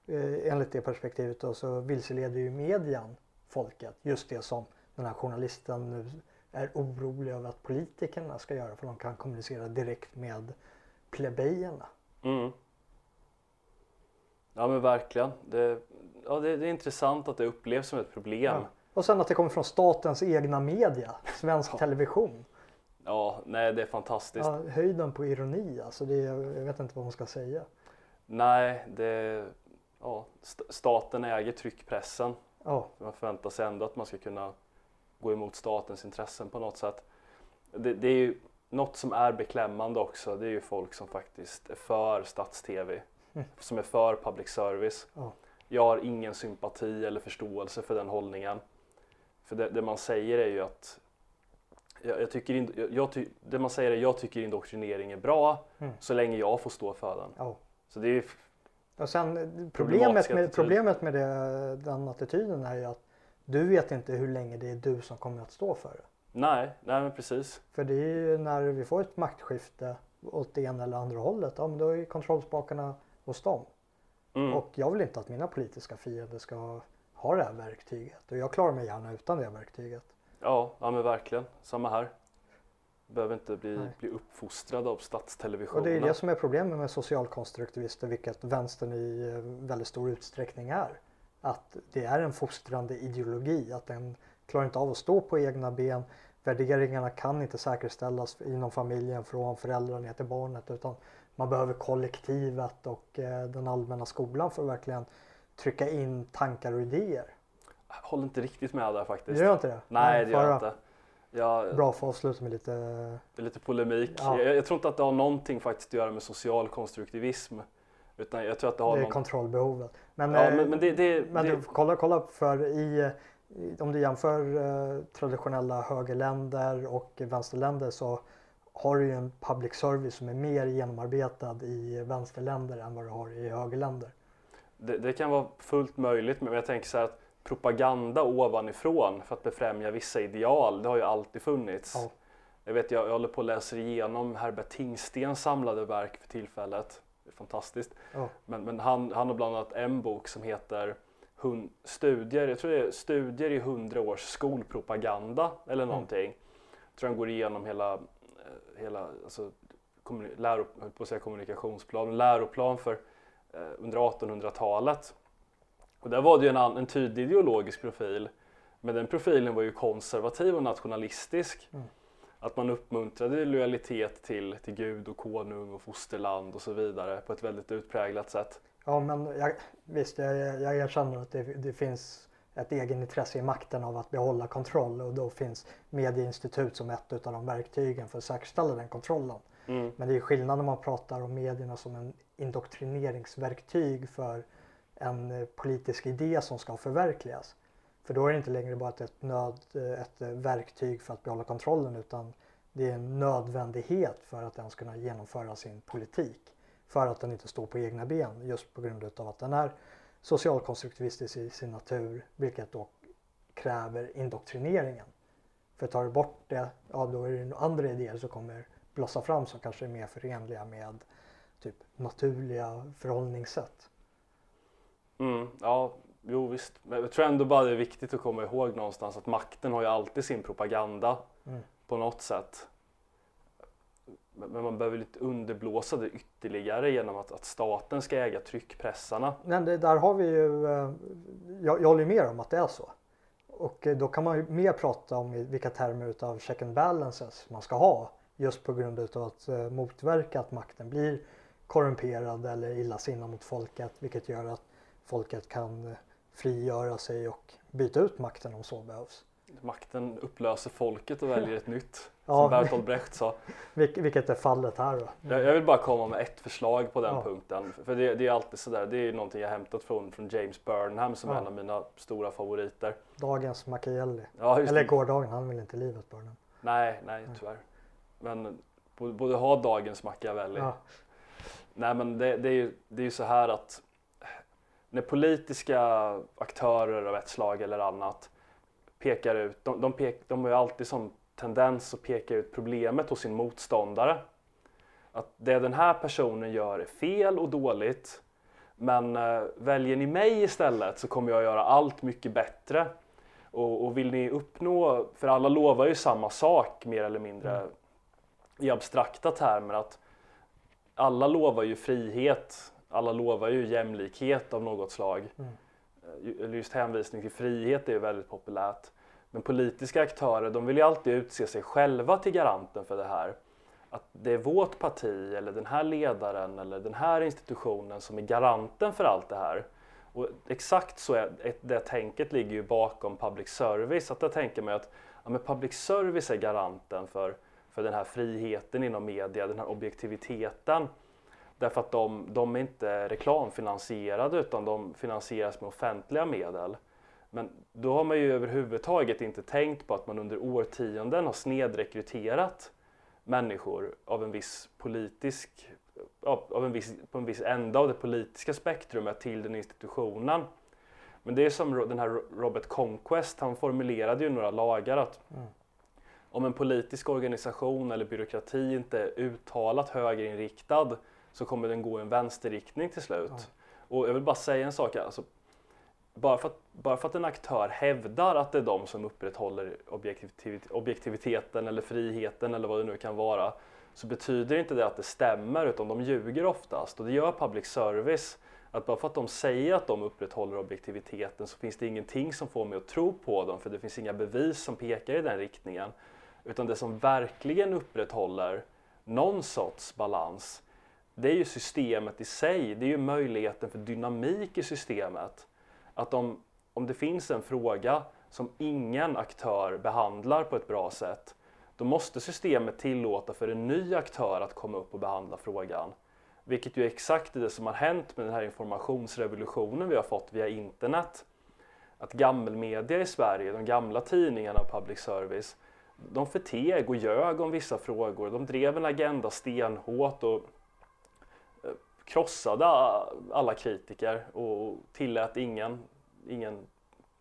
eh, enligt det perspektivet då, så vilseleder ju median folket. Just det som den här journalisten nu är orolig över att politikerna ska göra för de kan kommunicera direkt med plebejerna. Mm. Ja men verkligen. Det, ja, det, det är intressant att det upplevs som ett problem. Ja. Och sen att det kommer från statens egna media, svensk television. Ja, nej det är fantastiskt. Ja, höjden på ironi alltså, det jag vet inte vad man ska säga. Nej, det, ja, st- staten äger tryckpressen. Ja. Man förväntar sig ändå att man ska kunna gå emot statens intressen på något sätt. Det, det är ju något som är beklämmande också. Det är ju folk som faktiskt är för stats-tv. Som är för public service. Ja. Jag har ingen sympati eller förståelse för den hållningen. För det, det man säger är ju att jag, jag tycker in, jag, ty, det man säger är jag tycker indoktrinering är bra Mm. så länge jag får stå för den. Ja. Så det är Och sen problemet med, attityd. problemet med det, den attityden är ju att du vet inte hur länge det är du som kommer att stå för det. Nej, nej men precis. För det är ju när vi får ett maktskifte åt det ena eller andra hållet, ja men då är kontrollspakarna hos dem. Mm. Och jag vill inte att mina politiska fiender ska ha det här verktyget. Och jag klarar mig gärna utan det här verktyget. Ja, ja men verkligen. Samma här. Behöver inte bli, Nej. bli uppfostrad av Och statstelevisionen. det är det som är problemet med socialkonstruktivister, vilket vänstern i eh, väldigt stor utsträckning är. att det är en fostrande ideologi, att den klarar inte av att stå på egna ben. Värderingarna kan inte säkerställas inom familjen från föräldrar ner till barnet utan man behöver kollektivet och eh, den allmänna skolan för att verkligen trycka in tankar och idéer. Jag håller inte riktigt med där faktiskt. Gör inte det? Nej, det gör jag inte. Jag, Bra för att avsluta med lite... lite polemik. Ja. Jag, jag tror inte att det har någonting faktiskt att göra med social konstruktivism. Utan jag tror att det har Det är någon... kontrollbehovet. Men, Ja, eh, men, men det, det, men det, du, kolla, kolla för i om du jämför eh, traditionella högerländer och vänsterländer så har du ju en public service som är mer genomarbetad i vänsterländer än vad du har i högerländer. det, det kan vara fullt möjligt men jag tänker så här att propaganda ovanifrån för att befrämja vissa ideal, det har ju alltid funnits. Ja. Jag vet, jag, jag håller på och läser igenom Herbert Tingstens samlade verk för tillfället. Det är fantastiskt. Ja. Men, men han, han har bland annat en bok som heter hun, studier, jag tror det är Studier i hundra års skolpropaganda eller någonting. Jag tror han går igenom hela, hela alltså, läro, på att säga kommunikationsplan, läroplan för eh, under 1800-talet. Och där var det ju en, en tydlig ideologisk profil. Men den profilen var ju konservativ och nationalistisk. Mm. Att man uppmuntrade lojalitet till, till Gud och konung och fosterland och så vidare på ett väldigt utpräglat sätt. Ja men jag, visst, jag, jag erkänner att det, det finns ett egenintresse i makten av att behålla kontroll och då finns medieinstitut som ett av de verktygen för att säkerställa den kontrollen. Mm. Men det är skillnad när man pratar om medierna som en indoktrineringsverktyg för en eh, politisk idé som ska förverkligas. För då är det inte längre bara ett, nöd, eh, ett eh, verktyg för att behålla kontrollen utan det är en nödvändighet för att den ska kunna genomföra sin politik. För att den inte står på egna ben just på grund utav att den är socialkonstruktivistisk i sin natur vilket då kräver indoktrineringen. För tar du bort det, ja då är det andra idéer som kommer blossa fram som kanske är mer förenliga med typ naturliga förhållningssätt. Mm, ja, jo visst. Men jag tror ändå bara det är viktigt att komma ihåg någonstans att makten har ju alltid sin propaganda Mm. på något sätt. Men man behöver lite underblåsa det ytterligare genom att, att staten ska äga tryckpressarna. Men det, där har vi ju, eh, jag, jag håller med om att det är så. Och eh, då kan man ju mer prata om vilka termer utav check and balances man ska ha. Just på grund utav att eh, motverka att makten blir korrumperad eller illasinnad mot folket. Vilket gör att folket kan frigöra sig och byta ut makten om så behövs. Makten upplöser folket och väljer ett nytt. Ja. Som Bertolt Brecht sa. Vil- vilket är fallet här då. Jag, jag vill bara komma med ett förslag på den Ja. punkten. För det, det är alltid sådär, det är någonting jag hämtat från, från James Burnham som är en av mina stora favoriter. Dagens Machiavelli. Eller gårdagen, han vill inte livet den. Nej, nej tyvärr. Men bo- både ha dagens Machiavelli. Ja. Nej men det, det, är ju, det är ju så här att när politiska aktörer av ett slag eller annat pekar ut, de, de, pek, de har ju alltid som tendens att peka ut problemet hos sin motståndare. Att det den här personen gör är fel och dåligt. Men eh, väljer ni mig istället så kommer jag göra allt mycket bättre. Och, och vill ni uppnå, för alla lovar ju samma sak mer eller mindre i abstrakta termer att alla lovar ju frihet, alla lovar ju jämlikhet av något slag. Mm. Eh, just hänvisning till frihet är ju väldigt populärt. Men politiska aktörer de vill ju alltid utse sig själva till garanten för det här. Att det är vårt parti eller den här ledaren eller den här institutionen som är garanten för allt det här. Och exakt så är det tänket ligger ju bakom public service. Att jag tänker mig att ja, men public service är garanten för, för den här friheten inom media, den här objektiviteten. Därför att de, de är inte reklamfinansierade utan de finansieras med offentliga medel. Men då har man ju överhuvudtaget inte tänkt på att man under årtionden har snedrekryterat människor av en viss politisk, av en viss, på en viss ända av det politiska spektrumet till den institutionen. Men det är som den här Ro- Robert Conquest, han formulerade ju några lagar att Mm. om en politisk organisation eller byråkrati inte är uttalat högerinriktad så kommer den gå i en vänsterriktning till slut. Och jag vill bara säga en sak, alltså, bara, för att, bara för att en aktör hävdar att det är de som upprätthåller objektivit- objektiviteten eller friheten eller vad det nu kan vara så betyder inte det att det stämmer utan de ljuger oftast och det gör public service. Att bara för att de säger att de upprätthåller objektiviteten så finns det ingenting som får mig att tro på dem för det finns inga bevis som pekar i den riktningen. Utan det som verkligen upprätthåller någon sorts balans det är ju systemet i sig, det är ju möjligheten för dynamik i systemet. Att om, om det finns en fråga som ingen aktör behandlar på ett bra sätt, då måste systemet tillåta för en ny aktör att komma upp och behandla frågan. Vilket ju är exakt det som har hänt med den här informationsrevolutionen vi har fått via internet. Att gammelmedia i Sverige, de gamla tidningarna och public service, de förteg och ljög om vissa frågor. De drev en agenda stenhårt och krossade alla kritiker och tillät ingen, ingen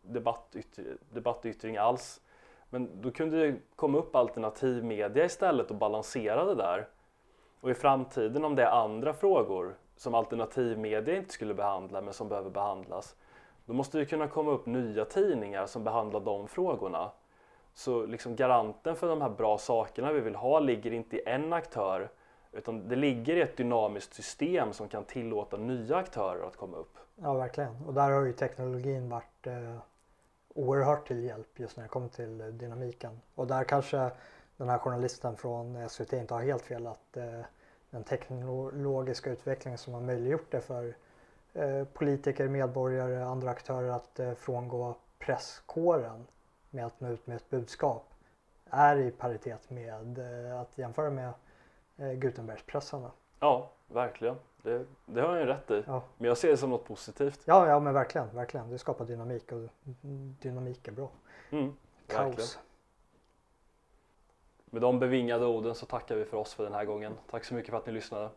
debattyttring, debattyttring alls. Men då kunde det komma upp alternativmedia istället och balansera det där. Och i framtiden om det är andra frågor som alternativmedia inte skulle behandla men som behöver behandlas, då måste det kunna komma upp nya tidningar som behandlar de frågorna. Så liksom garanten för de här bra sakerna vi vill ha ligger inte i en aktör utan det ligger i ett dynamiskt system som kan tillåta nya aktörer att komma upp. Ja, verkligen. Och där har ju teknologin varit eh, oerhört till hjälp just när det kommer till eh, dynamiken. Och där kanske den här journalisten från SVT inte har helt fel att eh, den teknologiska utvecklingen som har möjliggjort det för eh, politiker, medborgare, andra aktörer att eh, frångå presskåren med att nå ut med ett budskap är i paritet med eh, att jämföra med Gutenbergspressarna. Ja, verkligen. Det, det har jag rätt i. Ja. Men jag ser det som något positivt. Ja, ja men verkligen, verkligen. Det skapar dynamik och dynamik är bra. Mm, Kaos. Verkligen. Med de bevingade orden så tackar vi för oss för den här gången. Tack så mycket för att ni lyssnade.